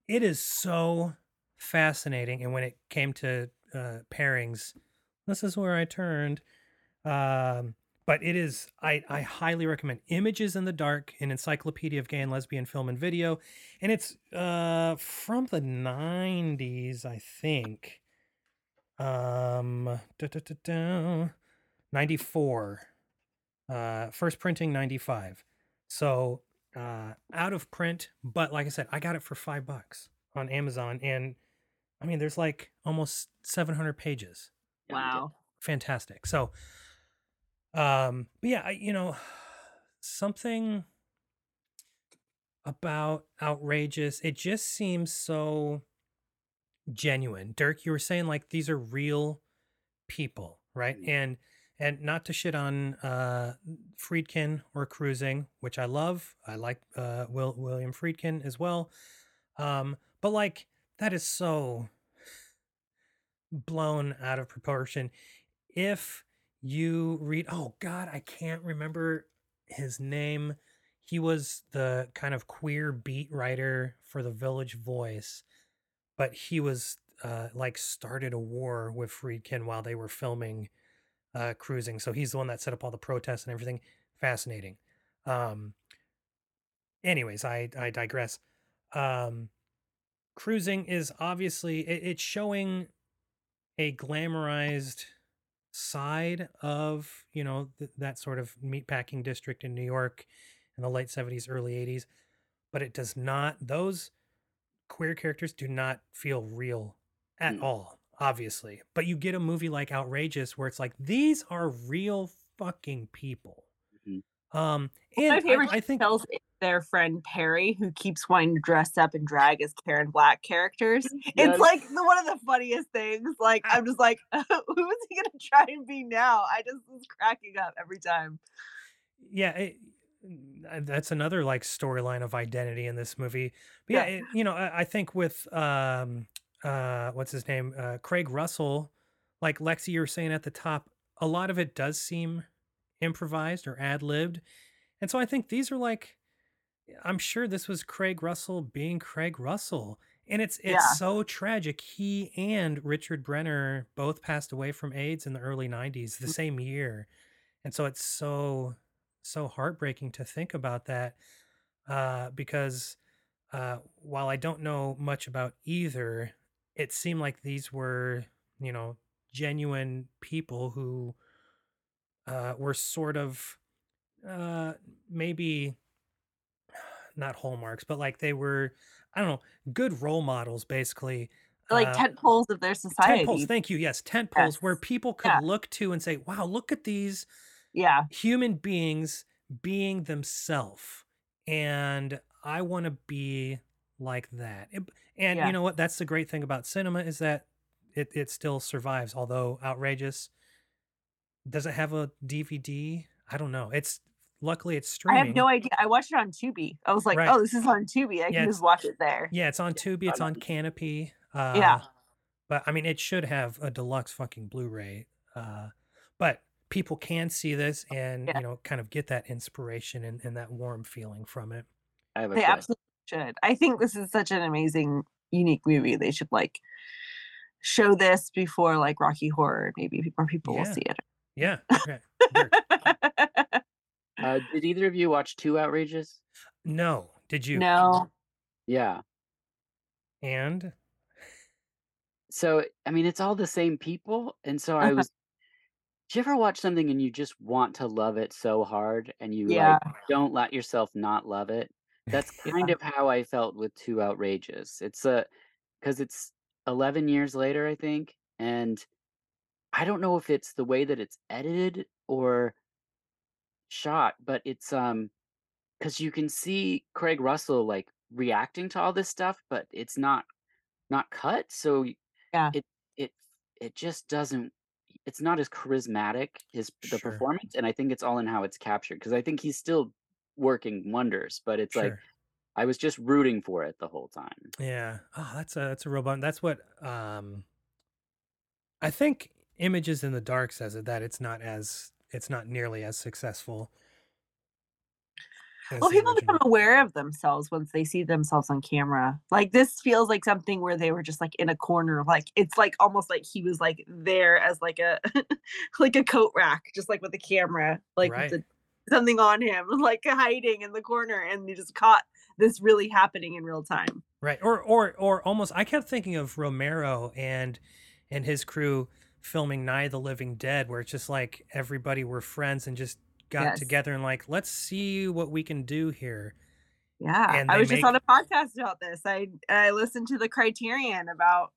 it is so fascinating. And when it came to uh pairings this is where i turned. Um but it is I, I highly recommend images in the dark an encyclopedia of gay and lesbian film and video. And it's uh from the 90s i think. Um da, da, da, da, 94 uh first printing 95 so uh out of print but like i said i got it for five bucks on amazon and i mean there's like almost 700 pages wow fantastic. So, um, but yeah, I, you know, something about outrageous. It just seems so genuine. Dirk, you were saying like these are real people, right? Mm. And and not to shit on uh Friedkin or Cruising, which I love. I like uh Will William Friedkin as well. Um, but like that is so blown out of proportion. If you read, oh God, I can't remember his name. He was the kind of queer beat writer for the Village Voice, but he was uh, like started a war with Friedkin while they were filming uh, Cruising. So he's the one that set up all the protests and everything. Fascinating. Um, anyways, I I digress. Um, Cruising is obviously it, it's showing a glamorized side of you know th- that sort of meatpacking district in New York in the late 70s early 80s but it does not those queer characters do not feel real at Mm. all obviously but you get a movie like outrageous where it's like these are real fucking people Mhm. um my and favorite I, I think details their friend Perry, who keeps wanting to dress up and drag as Karen Black characters. Yes. It's like the, one of the funniest things. Like I'm just like, who is he gonna try and be now? I just was cracking up every time. yeah it, uh, that's another like storyline of identity in this movie but yeah, Yeah. it- you know I, I think with um uh what's his name? Uh craig russell like lexi you were saying at the top a lot of it does seem improvised or ad-libbed. And so i think these are like i'm sure this was craig russell being craig russell. And it's it's Yeah. so tragic. He and richard benner both passed away from aids in the early 90s the same year. And so it's so so heartbreaking to think about that uh, because uh, while I don't know much about either, it seemed like these were, you know, genuine people who uh, were sort of uh, maybe not hallmarks, but like they were, I don't know, good role models, basically. Like uh, tent poles of their society. tent poles. Thank you. Yes, tent poles where people could Yeah. look to and say, "Wow, look at these yeah. human beings being themselves and i want to be like that It- and Yeah. you know what that's the great thing about cinema is that it, it still survives although outrageous does it have a dvd i don't know it's luckily it's streaming. I have no idea. I watched it on Tubi. I was like, Right. oh, this is on Tubi. I Yeah, can just watch it there. yeah it's on tubi it's on Kanopy uh Yeah. but i mean it should have a deluxe fucking blu-ray uh but people can see this and Yeah. you know kind of get that inspiration and, and that warm feeling from it I have a They question. absolutely should. I think this is such an amazing, unique movie. They should like show this before like Rocky Horror. Maybe more people will see it. Yeah. Okay. Uh, did either of you watch Two Outrageous? No. Did you? no. Yeah. And So I mean, it's all the same people, and so I Uh-huh. was. Do you ever watch something and you just want to love it so hard, and you Yeah. like don't let yourself not love it? That's kind of how I felt with Two Outrageous. It's a because it's 11 years later, I think, and I don't know if it's the way that it's edited or shot, but it's um because you can see Craig Russell like reacting to all this stuff, but it's not not cut, so Yeah. it it it just doesn't. It's not as charismatic his the Sure. performance, and I think it's all in how it's captured because I think he's still working wonders, but it's like. I was just rooting for it the whole time. Yeah. Oh, that's a that's a real bummer. That's what um I think Images in the Dark says it that it's not as it's not nearly as successful. as Well, the people become aware of themselves once they see themselves on camera. Like this feels like something where they were just like in a corner. Like it's like almost like he was like there as like a like a coat rack, just like with the camera, like with Right. the, something on him, like hiding in the corner, and you just caught this really happening in real time. Right. Or or or almost I kept thinking of Romero and and his crew filming Night the Living Dead where it's just like everybody were friends and just got Yes. together and like let's see what we can do here. Yeah, I they was just on a podcast about this. I I listened to the Criterion about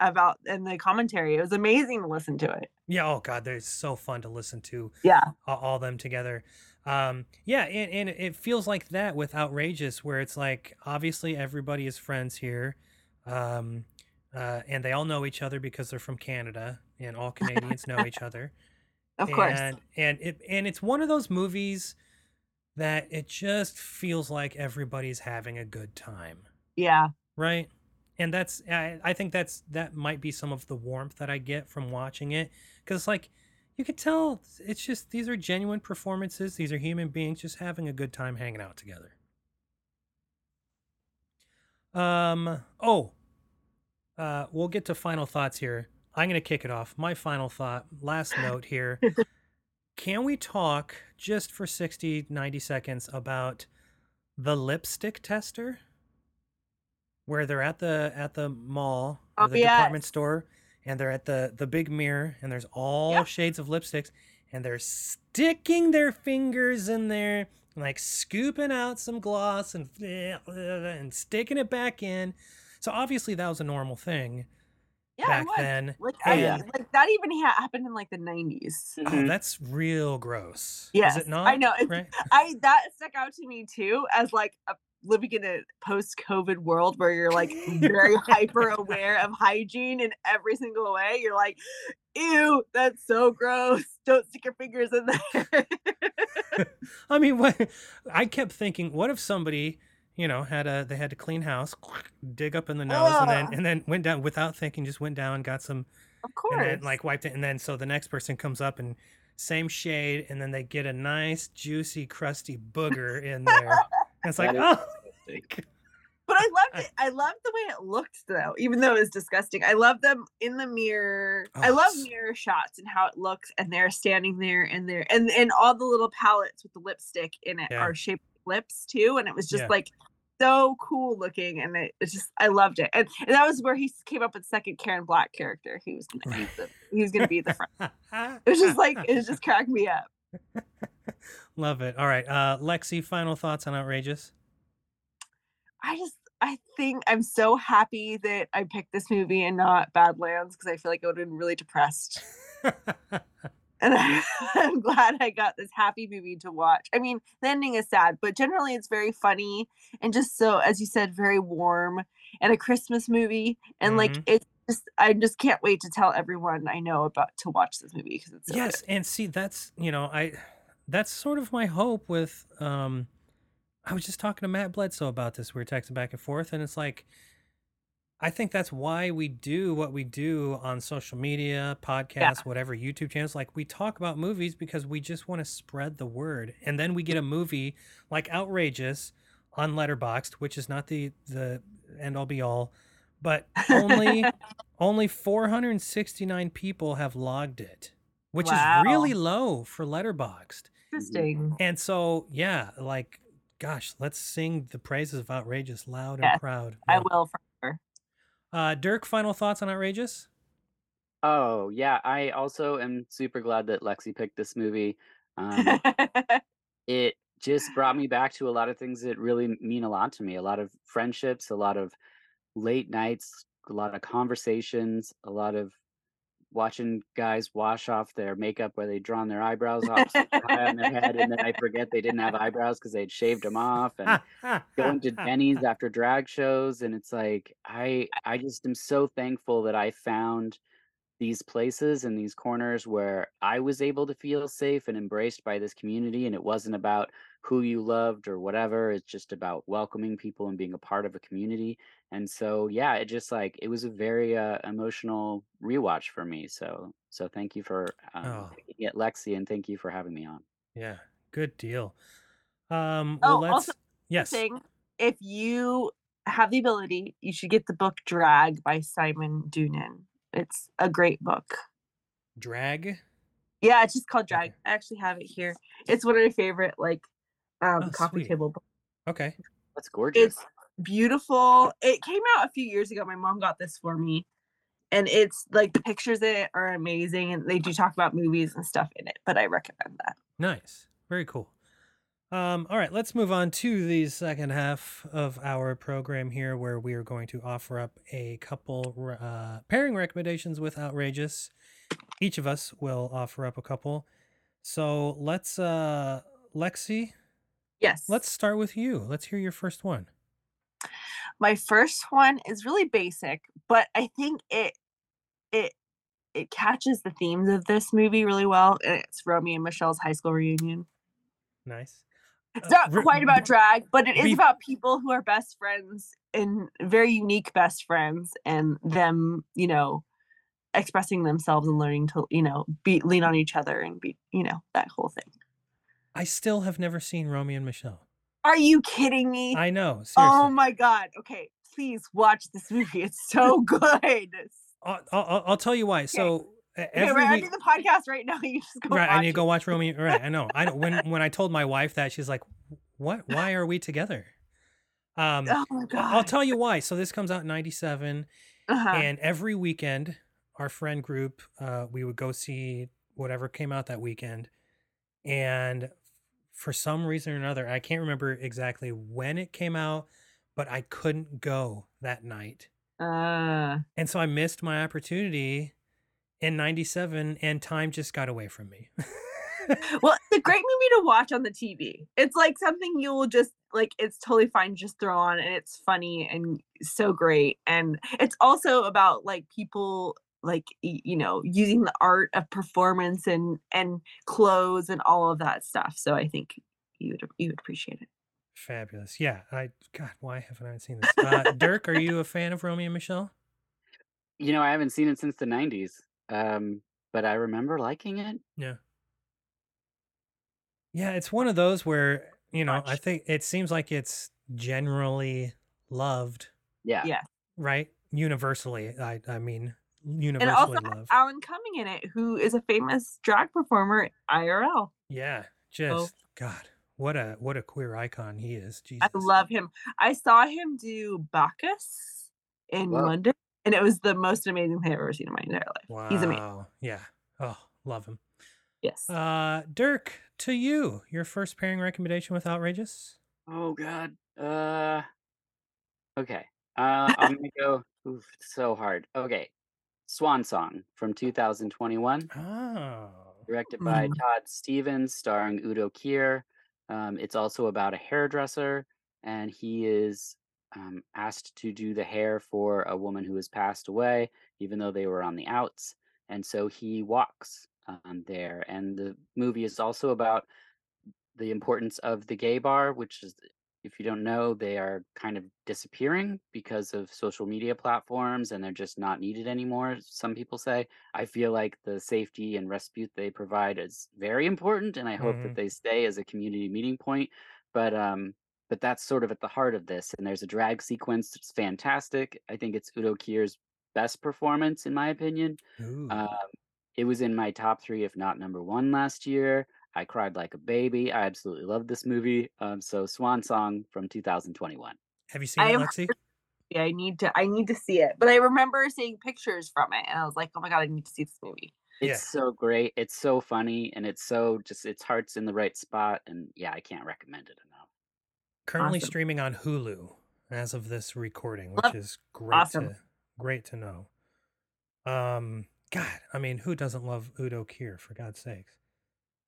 about in the commentary. It was amazing to listen to it. Yeah, oh god, they're so fun to listen to. Yeah, all, all them together. Um, yeah, and, and it feels like that with Outrageous, where it's like obviously everybody is friends here, um, uh, and they all know each other because they're from Canada, and all Canadians know each other. of course. And and it and it's one of those movies that it just feels like everybody's having a good time, Yeah. right? And that's I, I think that's that might be some of the warmth that I get from watching it because like you could tell it's just these are genuine performances. These are human beings just having a good time hanging out together. Um. Oh. Uh. We'll get to final thoughts here. I'm gonna kick it off. My final thought, last note here. Can we talk just for 60, 90 seconds about the lipstick tester? Where they're at the at the mall or Oh, the department store and they're at the the big mirror and there's all Yep. shades of lipsticks and they're sticking their fingers in there like scooping out some gloss and and sticking it back in so obviously that was a normal thing Yeah. Yeah, it back was. then. Like, Oh, I, yeah. like that even ha- happened in like the 90s. Oh, Mhm. that's real gross. Yes, Is it not? I know. Right? I that stuck out to me too as like a, living in a post-COVID world where you're like very hyper aware of hygiene in every single way. You're like, ew, that's so gross. Don't stick your fingers in there. I mean, what I kept thinking, what if somebody, you know, had a they had to clean house, dig up in the nose, and then and then went down without thinking, just went down, got some, of and course. then like wiped it, and then so the next person comes up and same shade, and then they get a nice juicy crusty booger in there. And it's like, oh, But I loved it. I loved the way it looked though, even though it was disgusting. I love them in the mirror. I Oh, love mirror shots and how it looks, and they're standing there and they're and and all the little palettes with the lipstick in it Yeah. are shaped lips too. And it was just Yeah. like so cool looking. And it, it's just I loved it. And, and that was where he came up with the second Karen Black character. He was gonna be the he was gonna be the friend. It was just like it was just cracked me up. love it. All right, uh, Lexi, final thoughts on outrageous. I just I think I'm so happy that I picked this movie and not Badlands because I feel like I would have been really depressed. And I, I'm glad I got this happy movie to watch. I mean, the ending is sad, but generally it's very funny and just so, as you said, very warm and a Christmas movie. And like Mhm. it's just, I just can't wait to tell everyone I know about to watch this movie because it's so yes and see that's you know i that's sort of my hope with um i was just talking to matt bledsoe about this we were texting back and forth and it's like i think that's why we do what we do on social media podcasts whatever youtube channels like we talk about movies because we just want to spread the word and then we get a movie like outrageous on letterboxd which is not the the end all be all but only only 469 people have logged it which Wow. is really low for letterboxd interesting. and so yeah like gosh let's sing the praises of outrageous loud and Yes, proud I will for sure. uh dirk final thoughts on outrageous Oh yeah, I also am super glad that Lexi picked this movie. Um, it just brought me back to a lot of things that really mean a lot to me. A lot of friendships, a lot of late nights, a lot of conversations, a lot of watching guys wash off their makeup where they'd drawn their eyebrows off high on their head, and then I forget they didn't have eyebrows because they'd shaved them off, and going to Denny's after drag shows, and it's like I I just am so thankful that I found these places and these corners where I was able to feel safe and embraced by this community. And it wasn't about who you loved or whatever. It's just about welcoming people and being a part of a community. And so, yeah, it just like it was a very uh, emotional rewatch for me. So, so thank you for um, Oh. it, Lexi, and thank you for having me on. yeah good deal um well Oh, let's also yes thing, if you have the ability, you should get the book Drag by Simon Doonan. It's a great book. drag Yeah, it's just called Drag. Okay. I actually have it here. It's one of my favorite like um Oh, coffee sweet. table books. okay That's gorgeous. It's beautiful. It came out a few years ago. My mom got this for me. And it's like the pictures in it are amazing and they do talk about movies and stuff in it, but I recommend that. Nice. Very cool. Um, all right, let's move on to the second half of our program here, where we are going to offer up a couple uh, pairing recommendations with Outrageous. Each of us will offer up a couple. So let's, uh, Lexi, Yes. let's start with you. Let's hear your first one. my first one is really basic but i think it it it catches the themes of this movie really well it's romy and michele's high school reunion Nice. It's not quite about drag but it is about people who are best friends and very unique best friends and them you know expressing themselves and learning to you know be lean on each other and be you know that whole thing I still have never seen Romy and Michele. are you kidding me I know. Oh seriously. oh my god okay please watch this movie it's so good I'll, I'll, I'll tell you why. So e- Okay, every we're week, ending the podcast right now. You just go. right, I need to go watch Romy. Right, I know. I know. when when I told my wife that, she's like, "What? Why are we together?" Um, Oh my god! I'll tell you why. So this comes out in '97, Uh-huh. and every weekend, our friend group, uh, we would go see whatever came out that weekend, and for some reason or another, I can't remember exactly when it came out, but I couldn't go that night Uh, and so I missed my opportunity in '97, and time just got away from me. well, it's a great movie to watch on the TV. It's like something you will just like. It's totally fine, just throw on, and it's funny and so great. And it's also about like people like you know using the art of performance and and clothes and all of that stuff. So I think you would you would appreciate it. Fabulous. Yeah. I God, why haven't I seen this? Uh, Dirk, are you a fan of Romy and Michele? You know, I haven't seen it since the '90s, um, but I remember liking it. Yeah. Yeah, it's one of those where, you know, I think it seems like it's generally loved, Yeah, Yeah. right? Universally. I I mean, And universally also loved. Alan Cumming in it, who is a famous drag performer IRL. Yeah. Just God, what a what a queer icon he is. Jesus. I love him. I saw him do Bacchus in Wow. London, and it was the most amazing thing I've ever seen in my entire life. Wow. He's amazing. Yeah. Oh, love him. Yes. Uh Dirk, to you, your first pairing recommendation with Outrageous? Oh God. Uh. Okay. Uh, I'm gonna go. Oof, so hard. Okay. Swan Song from 2021, Oh. directed by Mm. Todd Stephens, starring Udo Kier. Um, it's also about a hairdresser, and he is um, asked to do the hair for a woman who has passed away, even though they were on the outs. And so he walks um, there. And the movie is also about the importance of the gay bar, which is, if you don't know, they are kind of disappearing because of social media platforms and they're just not needed anymore. Some people say. I feel like the safety and respite they provide is very important, and I hope Mhm. that they stay as a community meeting point. But um, but that's sort of at the heart of this. And there's a drag sequence It's fantastic. I think it's Udo Kier's best performance, in my opinion. Um, it was in my top three, if not number one, last year. I cried like a baby. I absolutely love this movie. Um, so Swan Song from 2021. Have you seen I it, Lexi? Yeah, I need to. I need to see it. But I remember seeing pictures from it, and I was like, "Oh my god, I need to see this movie." It's Yeah. so great. It's so funny, and it's so just its heart's in the right spot. And yeah, I can't recommend it enough. Currently Awesome. streaming on Hulu as of this recording, which Love- is great awesome. to great to know. Um God, I mean, who doesn't love Udo Kier for God's sakes?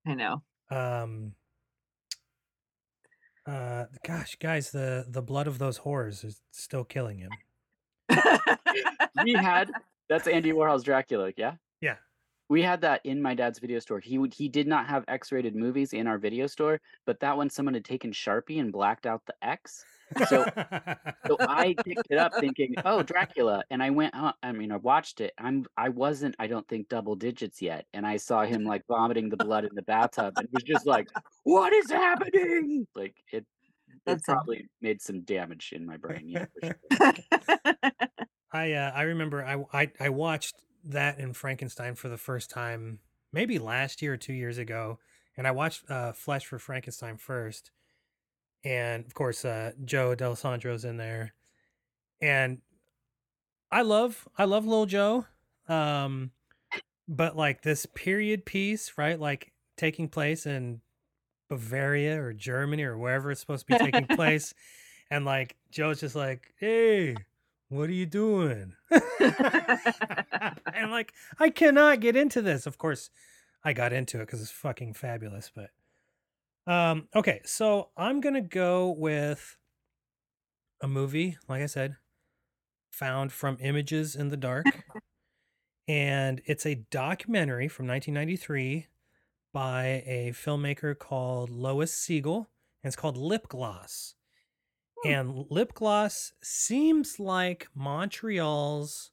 I know. Um uh gosh, guys, the the blood of those whores is still killing him. We had that's Andy Warhol's Dracula, yeah. Yeah. We had that in my dad's video store. He would he did not have X-rated movies in our video store, but that one someone had taken Sharpie and blacked out the X. So so I picked it up thinking, "Oh, Dracula," and I went. Uh, I mean, I watched it. I'm. I wasn't. I don't think double digits yet, and I saw him like vomiting the blood in the bathtub, and was just like, "What is happening?" Like it. It That's it. probably made some damage in my brain. Yeah, for sure. I uh, I remember I, I I watched that in Frankenstein for the first time maybe last year or two years ago, and I watched uh, Flesh for Frankenstein first, and of course uh, Joe Dallesandro's in there, and I love I love Little Joe, um, but like this period piece, right? Like taking place in Bavaria or Germany or wherever it's supposed to be taking place, and like Joe's just like, hey what are you doing? and like, I cannot get into this. Of course, I got into it because it's fucking fabulous. But um, okay, so I'm gonna go with a movie, like I said, found from Images in the Dark, and it's a documentary from 1993 by a filmmaker called Lois Siegel, and it's called Lip Gloss. And lip gloss seems like Montreal's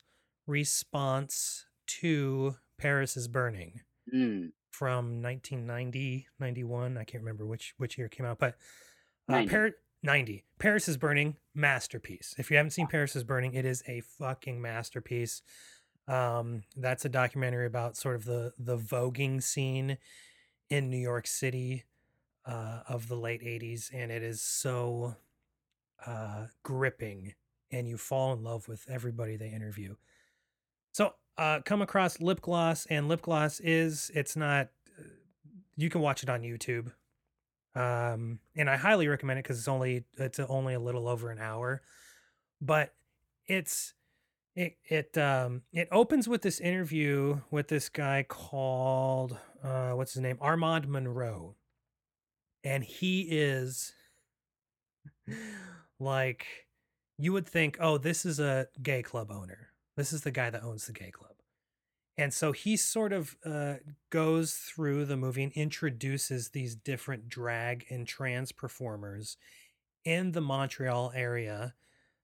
response to Paris is Burning Mm, from 1990, 91. I can't remember which which year it came out, but uh, 90. Par- 90. Paris is Burning, masterpiece. If you haven't seen Paris is Burning, it is a fucking masterpiece. Um, that's a documentary about sort of the the voguing scene in New York City uh, of the late 80s, and it is so uh, gripping, and you fall in love with everybody they interview. So, uh, come across lip gloss, and lip gloss is it's not. uh, You can watch it on YouTube, um, and I highly recommend it because it's only it's only a little over an hour, but it's it it um it opens with this interview with this guy called uh what's his name Armand Monroe, and he is like you would think, oh, this is a gay club owner. This is the guy that owns the gay club. And so he sort of uh, goes through the movie and introduces these different drag and trans performers in the Montreal area.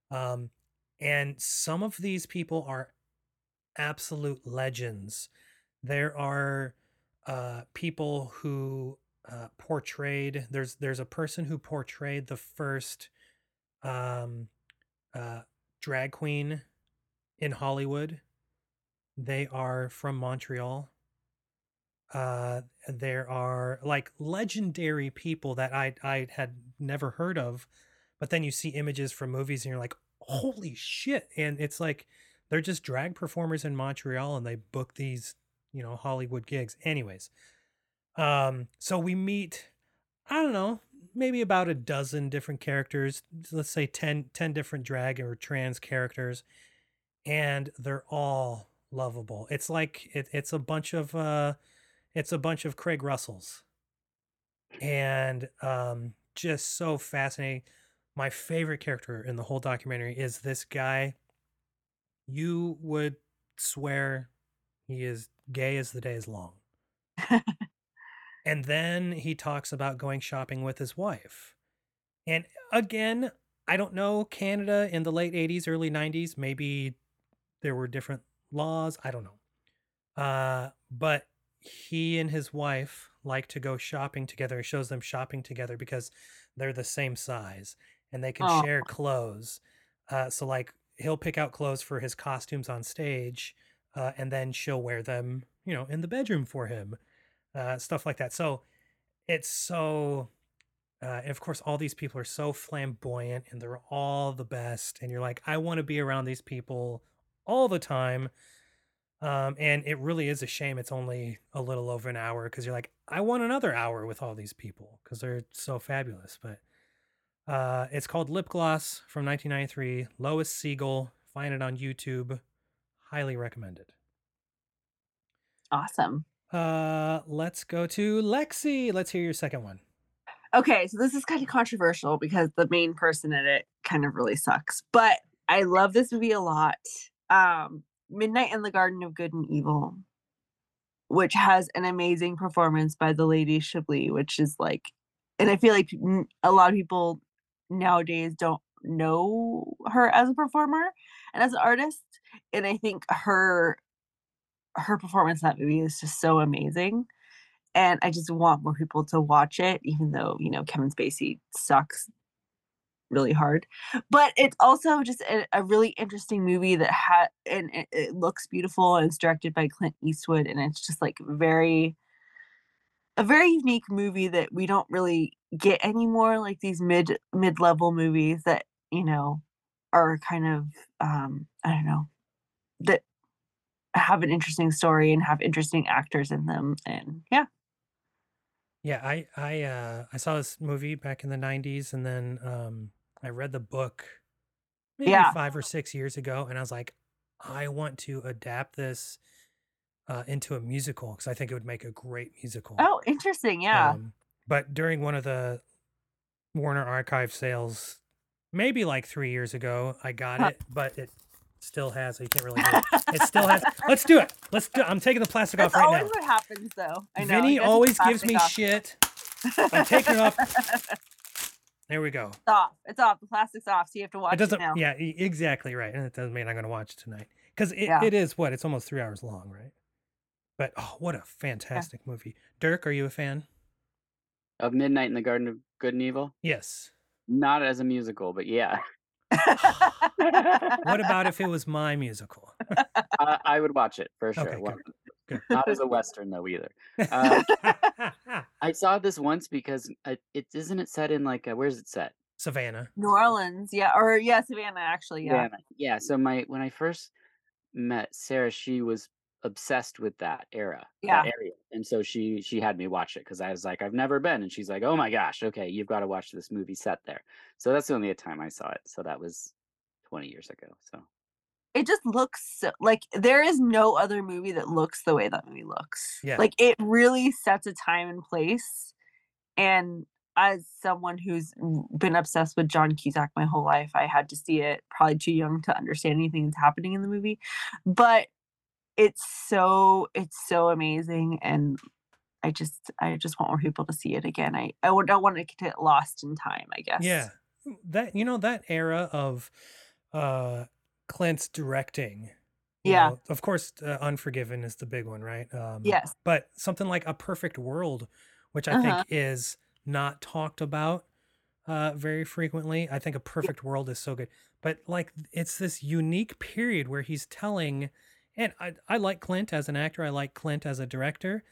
Um, and some of these people are absolute legends. There are uh, people who uh, portrayed. There's there's a person who portrayed the first um, uh, drag queen in Hollywood. They are from Montreal. Uh, there are like legendary people that I I had never heard of, but then you see images from movies and you're like, holy shit! And it's like they're just drag performers in Montreal and they book these you know Hollywood gigs. Anyways, um, so we meet. I don't know, maybe about a dozen different characters let's say 10, 10 different drag or trans characters and they're all lovable. It's like it, it's a bunch of uh it's a bunch of Craig Russells. And um just so fascinating. My favorite character in the whole documentary is this guy. You would swear he is gay as the day is long and then he talks about going shopping with his wife. And again, I don't know Canada in the late 80s, early 90s, maybe there were different laws, I don't know. Uh, but he and his wife like to go shopping together. He shows them shopping together because they're the same size and they can Oh. share clothes. Uh, so like he'll pick out clothes for his costumes on stage, uh, and then she'll wear them, you know, in the bedroom for him, uh, stuff like that. So it's so, uh, of course, all these people are so flamboyant and they're all the best, and you're like, I want to be around these people all the time. Um, and it really is a shame it's only a little over an hour because you're like, I want another hour with all these people because they're so fabulous. But uh, it's called Lip Gloss from 1993. Lois Siegel. Find it on YouTube. Highly recommended. Awesome. Uh, let's go to Lexi. Let's hear your second one. Okay, so this is kind of controversial because the main person in it kind of really sucks. But I love this movie a lot. Um, Midnight in the Garden of Good and Evil, which has an amazing performance by the Lady Chablis, which is like, and I feel like a lot of people nowadays don't know her as a performer and as an artist. And I think her her performance in that movie is just so amazing and I just want more people to watch it, even though you know Kevin Spacey sucks really hard. But it's also just a, a really interesting movie that had and it, it looks beautiful and it's directed by Clint Eastwood, and it's just like very a very unique movie that we don't really get anymore. Like these mid mid level movies that you know are kind of um I don't know that have an interesting story and have interesting actors in them and yeah Yeah, I I uh I saw this movie back in the 90s and then um I read the book maybe Yeah. 5 or 6 years ago and I was like I want to adapt this uh into a musical cuz I think it would make a great musical. Oh, interesting. Yeah. Um, but during one of the Warner Archive sales maybe like 3 years ago, I got Huh. it, but it still has you can't really do it. It still has Let's do it. Let's do I'm taking the plastic That's off right always now. what happens, though. I know. Vinny you gotta take the always gives me plastic shit. I'm taking it off. off. There we go. it's off. It's off. The plastic's off, so you have to watch It doesn't. now. yeah, exactly right. And it doesn't mean I'm going to watch it tonight because it, Yeah. it is what it's almost three hours long, right? But oh, what a fantastic movie! Dirk, are you a fan? Of Midnight in the Garden of Good and Evil? Yes. Not as a musical, but yeah. What about if it was my musical? I, I would watch it for sure. Okay, Well, good, Not as a western though either. Uh, I saw this once because uh, it isn't it set in like uh where's it set? Savannah. New Orleans, yeah, or yeah, Savannah, actually, yeah. Savannah. Yeah. So my when I first met Sarah, she was obsessed with that era, Yeah. that area, and so she she had me watch it because I was like, I've never been, and she's like, Oh my gosh, okay, you've got to watch this movie set there. So that's the only time I saw it. So that was twenty years ago. So it just looks so, like there is no other movie that looks the way that movie looks. Yeah. Like it really sets a time and place. And as someone who's been obsessed with John Cusack my whole life, I had to see it probably too young to understand anything that's happening in the movie. But it's so it's so amazing and I just I just want more people to see it again. I I don't want to get lost in time, I guess. Yeah. That you know that era of uh Clint's directing. Yeah. know, of course uh, Unforgiven is the big one, right? Um Yes. But something like A Perfect World, which I Uh-huh. think is not talked about uh very frequently. I think A Perfect World is so good. But like it's this unique period where he's telling and I I like Clint as an actor, I like Clint as a director.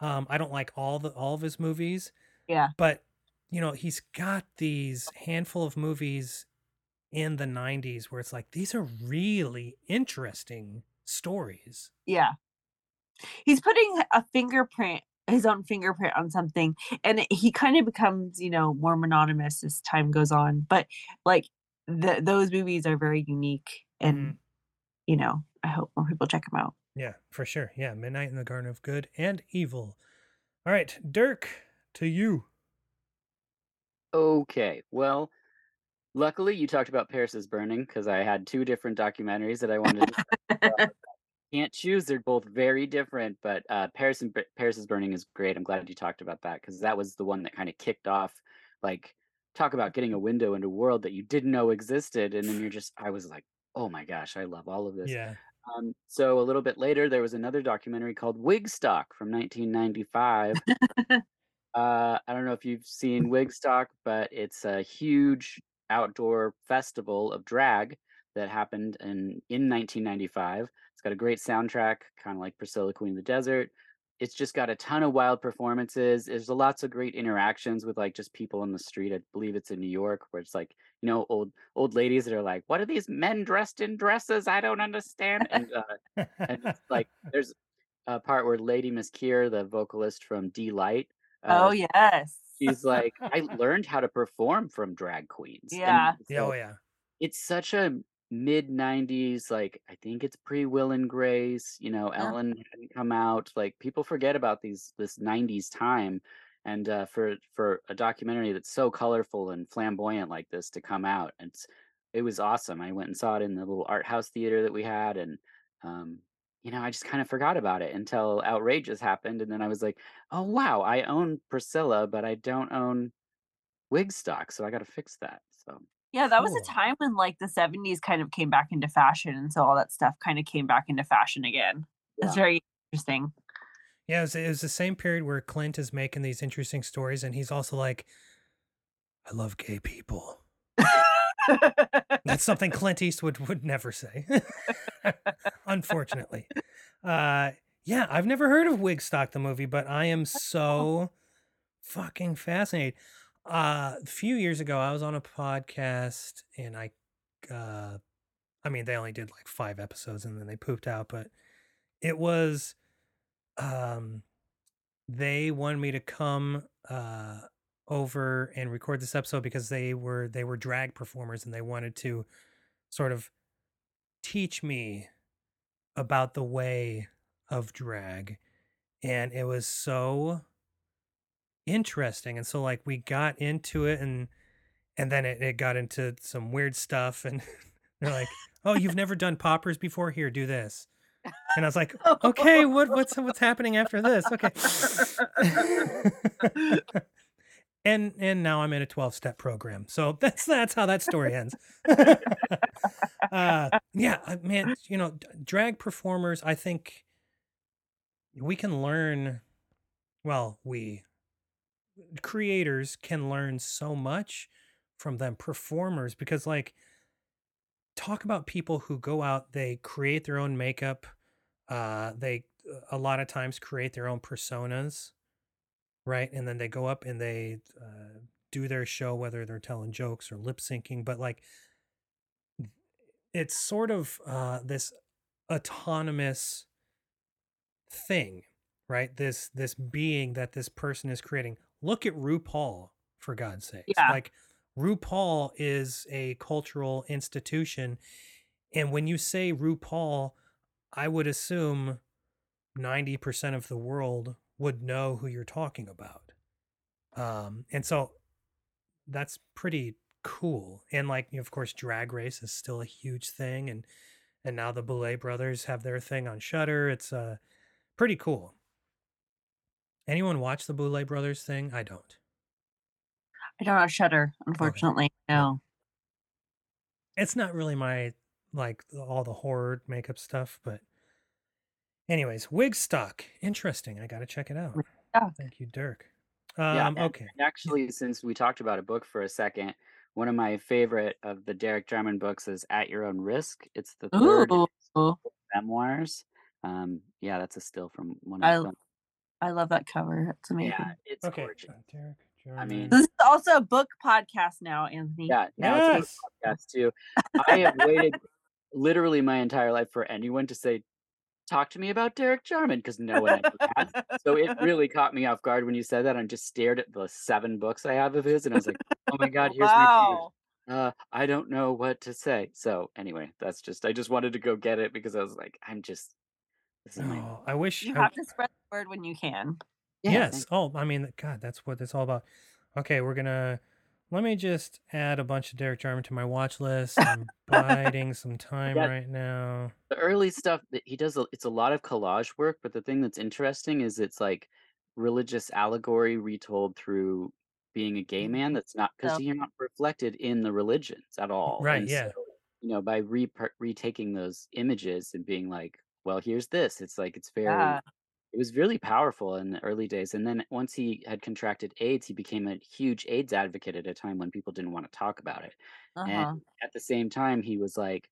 Um I don't like all the all of his movies, Yeah. but you know he's got these handful of movies in the 90s where it's like these are really interesting stories Yeah. He's putting a fingerprint, his own fingerprint on something, and he kind of becomes, you know, more monotonous as time goes on. But like the, those movies are very unique, and you know, I hope more people check them out. yeah for sure yeah midnight in the garden of good and evil all right dirk to you Okay, well, luckily you talked about Paris is Burning because I had two different documentaries that I wanted to. Can't choose; they're both very different. But uh, Paris and Paris is Burning is great. I'm glad you talked about that because that was the one that kind of kicked off. Like, talk about getting a window into a world that you didn't know existed, and then you're just, I was like, oh my gosh, I love all of this. yeah Um, so a little bit later, there was another documentary called Wigstock from 1995. uh, I don't know if you've seen Wigstock, but it's a huge outdoor festival of drag that happened in in 1995. It's got a great soundtrack, kind of like Priscilla Queen of the Desert. It's just got a ton of wild performances. There's lots of great interactions with like just people in the street. I believe it's in New York, where it's like you know old old ladies that are like, "What are these men dressed in dresses? I don't understand." And uh, and it's like there's a part where Lady Miss Kier, the vocalist from Deee-Lite, oh yes. she's like, I learned how to perform from drag queens. Yeah. yeah oh yeah it's such a mid 90s, like, I think it's pre Will and Grace, you know, Yeah. Ellen hadn't come out. Like, people forget about these, this 90s time. And uh, for for a documentary that's so colorful and flamboyant like this to come out, it's it was awesome. I went and saw it in the little art house theater that we had, and um, you know, I just kind of forgot about it until Outrageous happened, and then I was like, oh wow, I own Priscilla, but I don't own Wigstock, so I got to fix that. So Yeah, that was a time when like the 70s kind of came back into fashion, and so all that stuff kind of came back into fashion again. It's Yeah. very interesting. yeah it was, it was the same period where clint is making these interesting stories and he's also like i love gay people That's something Clint Eastwood would never say. Unfortunately. Uh yeah, I've never heard of Wigstock the movie, but I am so fucking fascinated. Uh a few years ago I was on a podcast and I uh I mean they only did like 5 episodes and then they pooped out, but it was um they wanted me to come uh over and record this episode because they were they were drag performers and they wanted to sort of teach me about the way of drag. And it was so interesting and so like we got into it and and then it, it got into some weird stuff and they're like oh you've never done poppers before? Here do this. And i was like okay what what's what's happening after this? Okay. And and now i'm in a 12 step program so that's that's how that story ends. Uh yeah man you know drag performers i think we can learn well we creators can learn so much from them performers because like talk about people who go out they create their own makeup uh they a lot of times create their own personas right? And then they go up and they uh, do their show whether they're telling jokes or lip syncing but like it's sort of uh this autonomous thing right? This this being that this person is creating look at RuPaul for God's sake. Yeah. like RuPaul is a cultural institution And when you say RuPaul, I would assume 90% of the world would know who you're talking about. Um, and so that's pretty cool. And like, of course, Drag Race is still a huge thing, and and now the Boulet brothers have their thing on Shudder. It's uh pretty cool. Anyone watch the Boulet brothers thing? I don't. I don't have Shudder, unfortunately. No. It's not really my like all the horror makeup stuff, but anyways, Wigstock. Interesting. I got to check it out. Yeah. Thank you, Dirk. Yeah, Um, and- okay. and actually, since we talked about a book for a second, one of my favorite of the Derek Jarman books is At Your Own Risk. It's the third in his Ooh, memoirs. Um, yeah, that's a still from one I of them. I love that cover. It's amazing. Yeah, it's Okay. gorgeous. Derek I mean, This is also a book podcast now, Anthony. yeah, now it's Yes. a podcast too. I have waited literally my entire life for anyone to say, "Talk to me about Derek Jarman," because no one ever has. So it really caught me off guard when you said that. I just stared at the seven books I have of his, and I was like, "Oh my god, here's my favorite." Uh, I don't know what to say. So anyway, that's just I just wanted to go get it because I was like, I'm just this is Oh, I wish. You I- have to spread the word when you can. yeah, yes. Oh, I mean, God, that's what it's all about. Okay, we're gonna. Let me just add a bunch of Derek Jarman to my watch list. I'm biding some time Yeah. right now. the early stuff that he does. a- It's a lot of collage work, but the thing that's interesting is it's like religious allegory retold through being a gay man. Mm-hmm. That's not because So- you're not reflected in the religions at all. Right, And yeah. so, you know, by re- retaking those images and being like, well, here's this. It's like it's very Yeah. it was really powerful in the early days and then once he had contracted aids he became a huge aids advocate at a time when people didn't want to talk about it Uh-huh. and at the same time he was like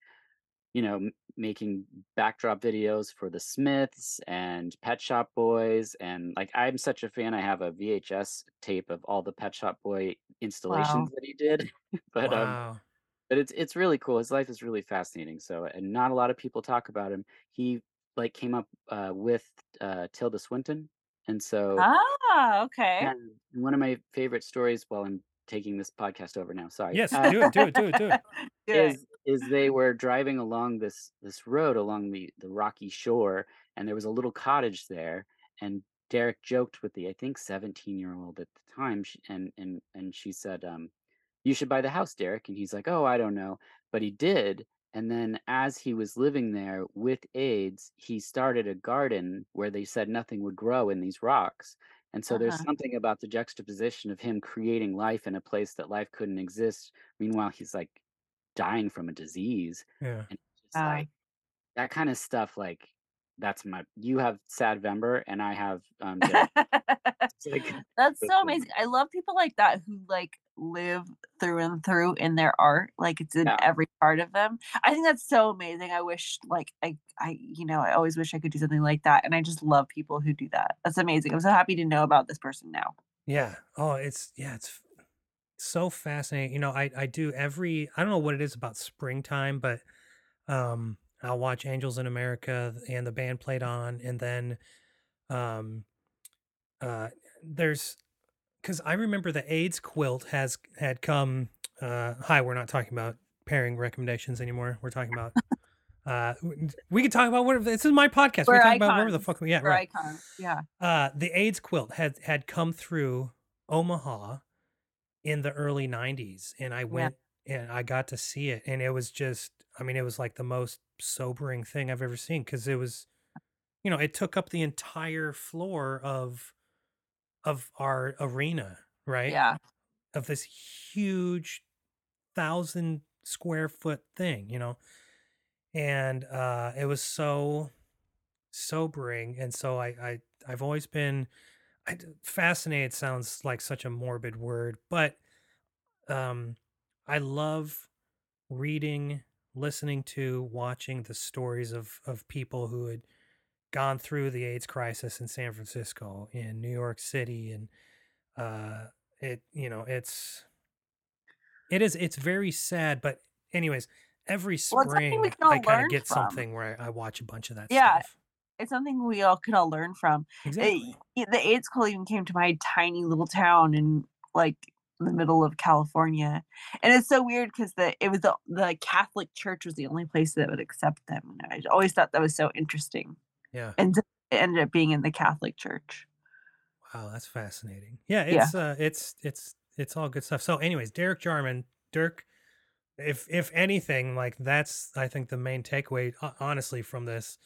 you know m- making backdrop videos for the smiths and pet shop boys and like i'm such a fan i have a vhs tape of all the pet shop boy installations that he did but um wow. But it's it's really cool. His life is really fascinating. So, and not a lot of people talk about him. He like came up uh, with uh, Tilda Swinton, and so Ah, okay. and one of my favorite stories. While I'm taking this podcast over now, sorry. Yes, uh, do it, do it, do it, do it. is is they were driving along this this road along the the rocky shore, and there was a little cottage there, and Derek joked with the I think 17 year old at the time, sh- and and and she said, um, "You should buy the house, Derek," and he's like, "Oh, I don't know," but he did. And then, as he was living there with AIDS, he started a garden where they said nothing would grow in these rocks. And so, there's Uh-huh. something about the juxtaposition of him creating life in a place that life couldn't exist. Meanwhile, he's like dying from a disease Yeah. and it's just Wow. like that kind of stuff like that's my you have sad vember and i have um. Like That's so amazing. I love people like that who like live through and through in their art. Like it's in Yeah. every part of them. I think that's so amazing. I wish like I I you know, I always wish I could do something like that. And I just love people who do that. That's amazing. I'm so happy to know about this person now. Yeah. Oh, it's yeah, it's so fascinating. You know, I I do every I don't know what it is about springtime, but um I'll watch Angels in America and the band played on and then um uh there's cuz I remember the AIDS quilt has had come uh hi, we're not talking about pairing recommendations anymore. We're talking about uh we can talk about whatever this is my podcast. we We're can talk about whatever the fuck we yeah, For right icons. Yeah. uh the AIDS quilt had had come through Omaha in the early 90s and I went and I got to see it and it was just I mean it was like the most sobering thing I've ever seen cuz it was you know it took up the entire floor of of our arena right Yeah. of this huge thousand square foot thing, you know. And uh it was so sobering. And so I, I I've always been I, fascinated sounds like such a morbid word, but um I love reading, listening to, watching the stories of of people who had gone through the AIDS crisis in San Francisco, in New York City, and uh, it you know it's it is it's very sad. But anyways, every Well, spring we can all I kind of get from. something where I, I watch a bunch of that stuff. Yeah. stuff. It's something we all can all learn from. Exactly. It- the AIDS call even came to my tiny little town and like in the middle of California, and it's so weird because the it was the the Catholic Church was the only place that would accept them. And I always thought that was so interesting, Yeah. and it ended up being in the Catholic Church. Wow, that's fascinating. Yeah, Yeah. it's uh it's it's it's all good stuff. So anyways, Derek Jarman, Dirk if if anything, like that's I think the main takeaway honestly from this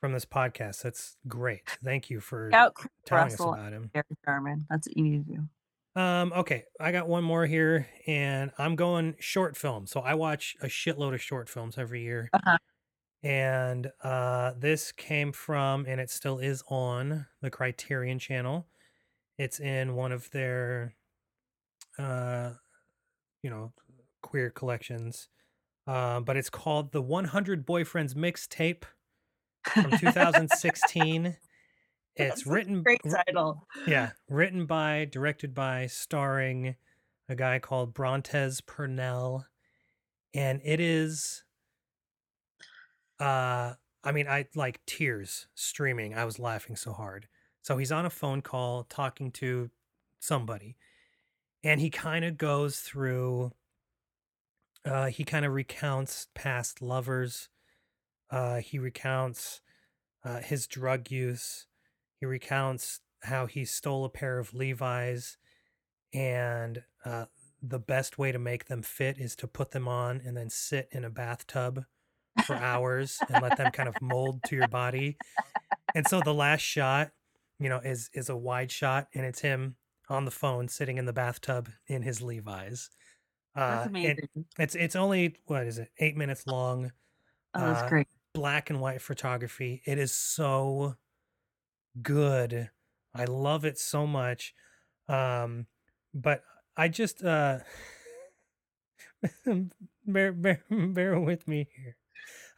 from this podcast. That's great. Thank you for Out telling Russell, us about him. Derek Jarman. That's what you need to do. Um, okay, I got one more here, and I'm going short film. So I watch a shitload of short films every year. Uh-huh. And uh, this came from, and it still is on the Criterion channel. It's in one of their, uh, you know, queer collections. Uh, but it's called the 100 Boyfriends Mixtape from 2016. It's written Great title. yeah, written by, directed by, starring a guy called Brontez Purnell, and it is, uh, I mean, I like tears streaming. I was laughing so hard. So he's on a phone call talking to somebody, and he kind of goes through. Uh, he kind of recounts past lovers. Uh, he recounts uh, his drug use. He recounts how he stole a pair of Levi's, and uh, the best way to make them fit is to put them on and then sit in a bathtub for hours and let them kind of mold to your body. And so the last shot, you know, is is a wide shot, and it's him on the phone sitting in the bathtub in his Levi's. Uh, it's it's only what is it? Eight minutes long Oh, that's uh, great. black and white photography. It is so good. I love it so much. Um, but I just uh bear, bear bear with me here.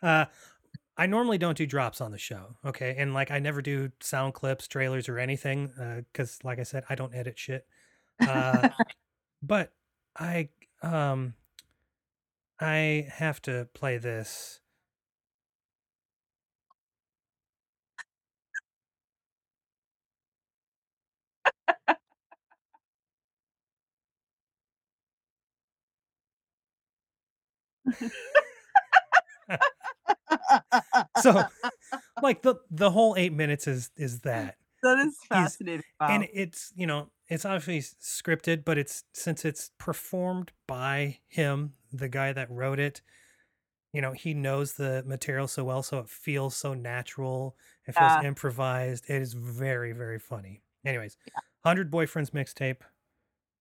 Uh I normally don't do drops on the show, okay? And like I never do sound clips, trailers or anything uh cuz like I said, I don't edit shit. Uh but I um I have to play this so like the the whole eight minutes is is that that is fascinating. Wow. and it's you know it's obviously scripted but it's since it's performed by him the guy that wrote it you know he knows the material so well so it feels so natural it feels Yeah. improvised it is very very funny anyways 100 boyfriends mixtape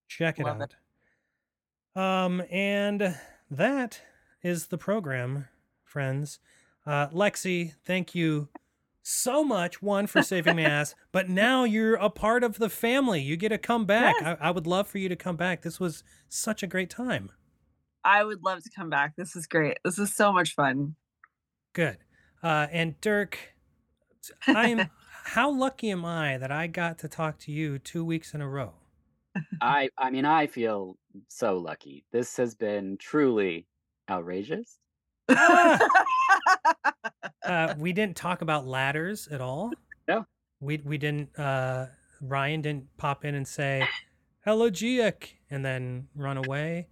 check it Love out it. um and that is the program friends uh lexi thank you so much one for saving my ass but now you're a part of the family you get to come back Yes. I, I would love for you to come back this was such a great time I would love to come back. This is great. This is so much fun. good uh and dirk i'm how lucky am i that i got to talk to you two weeks in a row I I mean I feel so lucky. This has been truly outrageous. Ah! uh, we didn't talk about ladders at all. No. We we didn't. Uh, Ryan didn't pop in and say, "Hello, Giek," and then run away.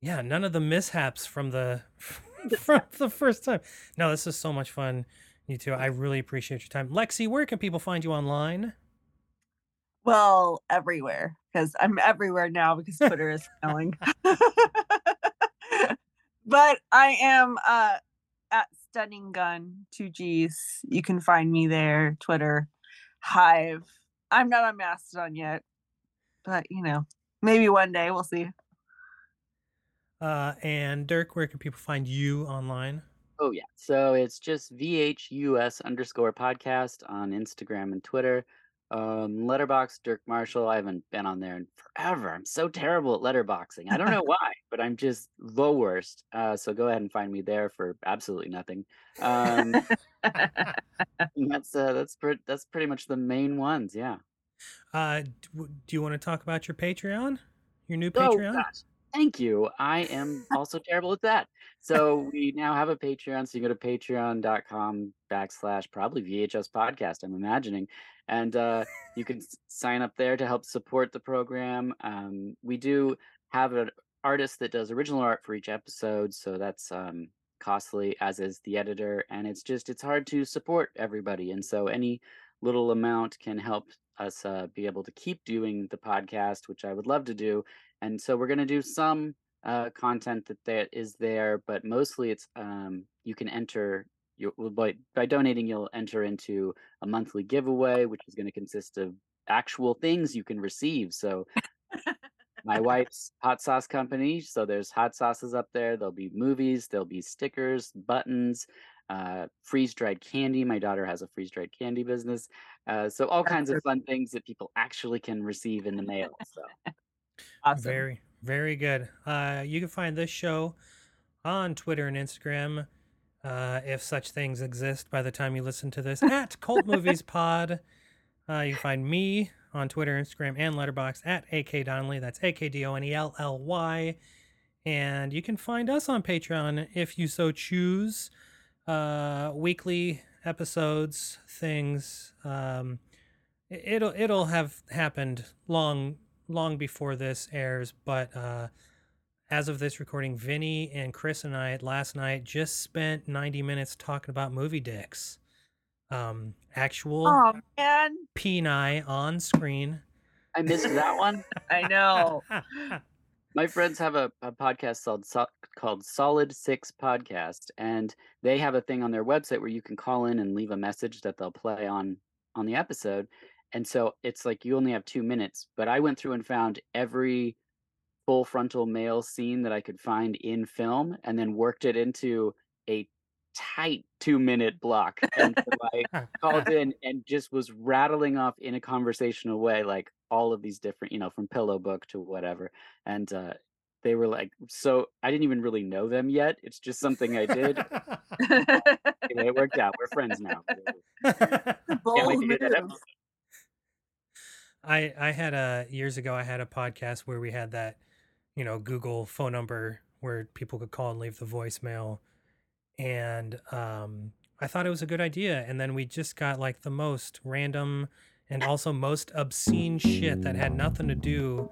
Yeah, none of the mishaps from the from the first time. No, this is so much fun. You two, I really appreciate your time. Lexi, where can people find you online? well, everywhere because I'm everywhere now because Twitter is failing. but I am uh, at Stunning Gun, two G's. You can find me there, Twitter, Hive. I'm not on Mastodon yet, but you know, maybe one day we'll see. Uh, and Dirk, where can people find you online? Oh yeah. So it's just VHUS underscore podcast on Instagram and Twitter. Um, Letterboxd Dirk Marshall. I haven't been on there in forever. I'm so terrible at letterboxing. I don't know why, but I'm just the worst. Uh, so go ahead and find me there for absolutely nothing. Um, that's uh, that's pre- that's pretty much the main ones. Yeah. Uh, do you want to talk about your Patreon? Your new Oh Patreon? gosh. Thank you. I am also terrible at that. So we now have a Patreon. So you go to patreon.com backslash probably VHS podcast, I'm imagining. And uh, you can sign up there to help support the program. Um, we do have an artist that does original art for each episode. So that's um, costly, as is the editor. And it's just, it's hard to support everybody. And so any little amount can help us uh, be able to keep doing the podcast, which I would love to do and so we're going to do some uh, content that that is there, but mostly it's um, you can enter you by by donating you'll enter into a monthly giveaway, which is going to consist of actual things you can receive. So my wife's hot sauce company, so there's hot sauces up there. There'll be movies, there'll be stickers, buttons. Uh, freeze dried candy. My daughter has a freeze dried candy business. Uh, so, all kinds of fun things that people actually can receive in the mail. So, Awesome. Very, very good. Uh, you can find this show on Twitter and Instagram, uh, if such things exist by the time you listen to this, at Cult Movies Pod. Uh, you find me on Twitter, Instagram, and Letterboxd at AK Donnelly. That's A K D O N E L L Y. And you can find us on Patreon if you so choose. Uh, weekly episodes, things. Um, it- it'll it'll have happened long long before this airs, but uh, as of this recording, Vinny and Chris and I last night just spent 90 minutes talking about movie dicks. Um, actual Oh man, peni on screen. I missed that one. I know. My friends have a, a podcast called so- called Solid Six Podcast, and they have a thing on their website where you can call in and leave a message that they'll play on on the episode. And so it's like you only have two minutes, but I went through and found every full frontal male scene that I could find in film, and then worked it into a tight two minute block. And so I called in and just was rattling off in a conversational way, like all of these different, you know, from Pillow Book to whatever. And uh, they were like, so I didn't even really know them yet. It's just something I did. Anyway, it worked out. We're friends now. Can't wait Bold to hear that move. episode. I I had a years ago I had a podcast where we had that, you know, Google phone number where people could call and leave the voicemail. And um I thought it was a good idea and then we just got like the most random and also most obscene shit that had nothing to do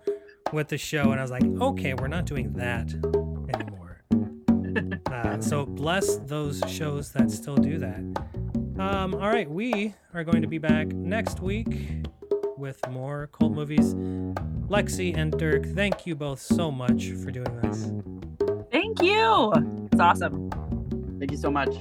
with the show and I was like, "Okay, we're not doing that anymore." Uh, so bless those shows that still do that. Um, all right, we are going to be back next week with more cult movies. Lexi and Dirk, thank you both so much for doing this. Thank you. It's awesome. Thank you so much.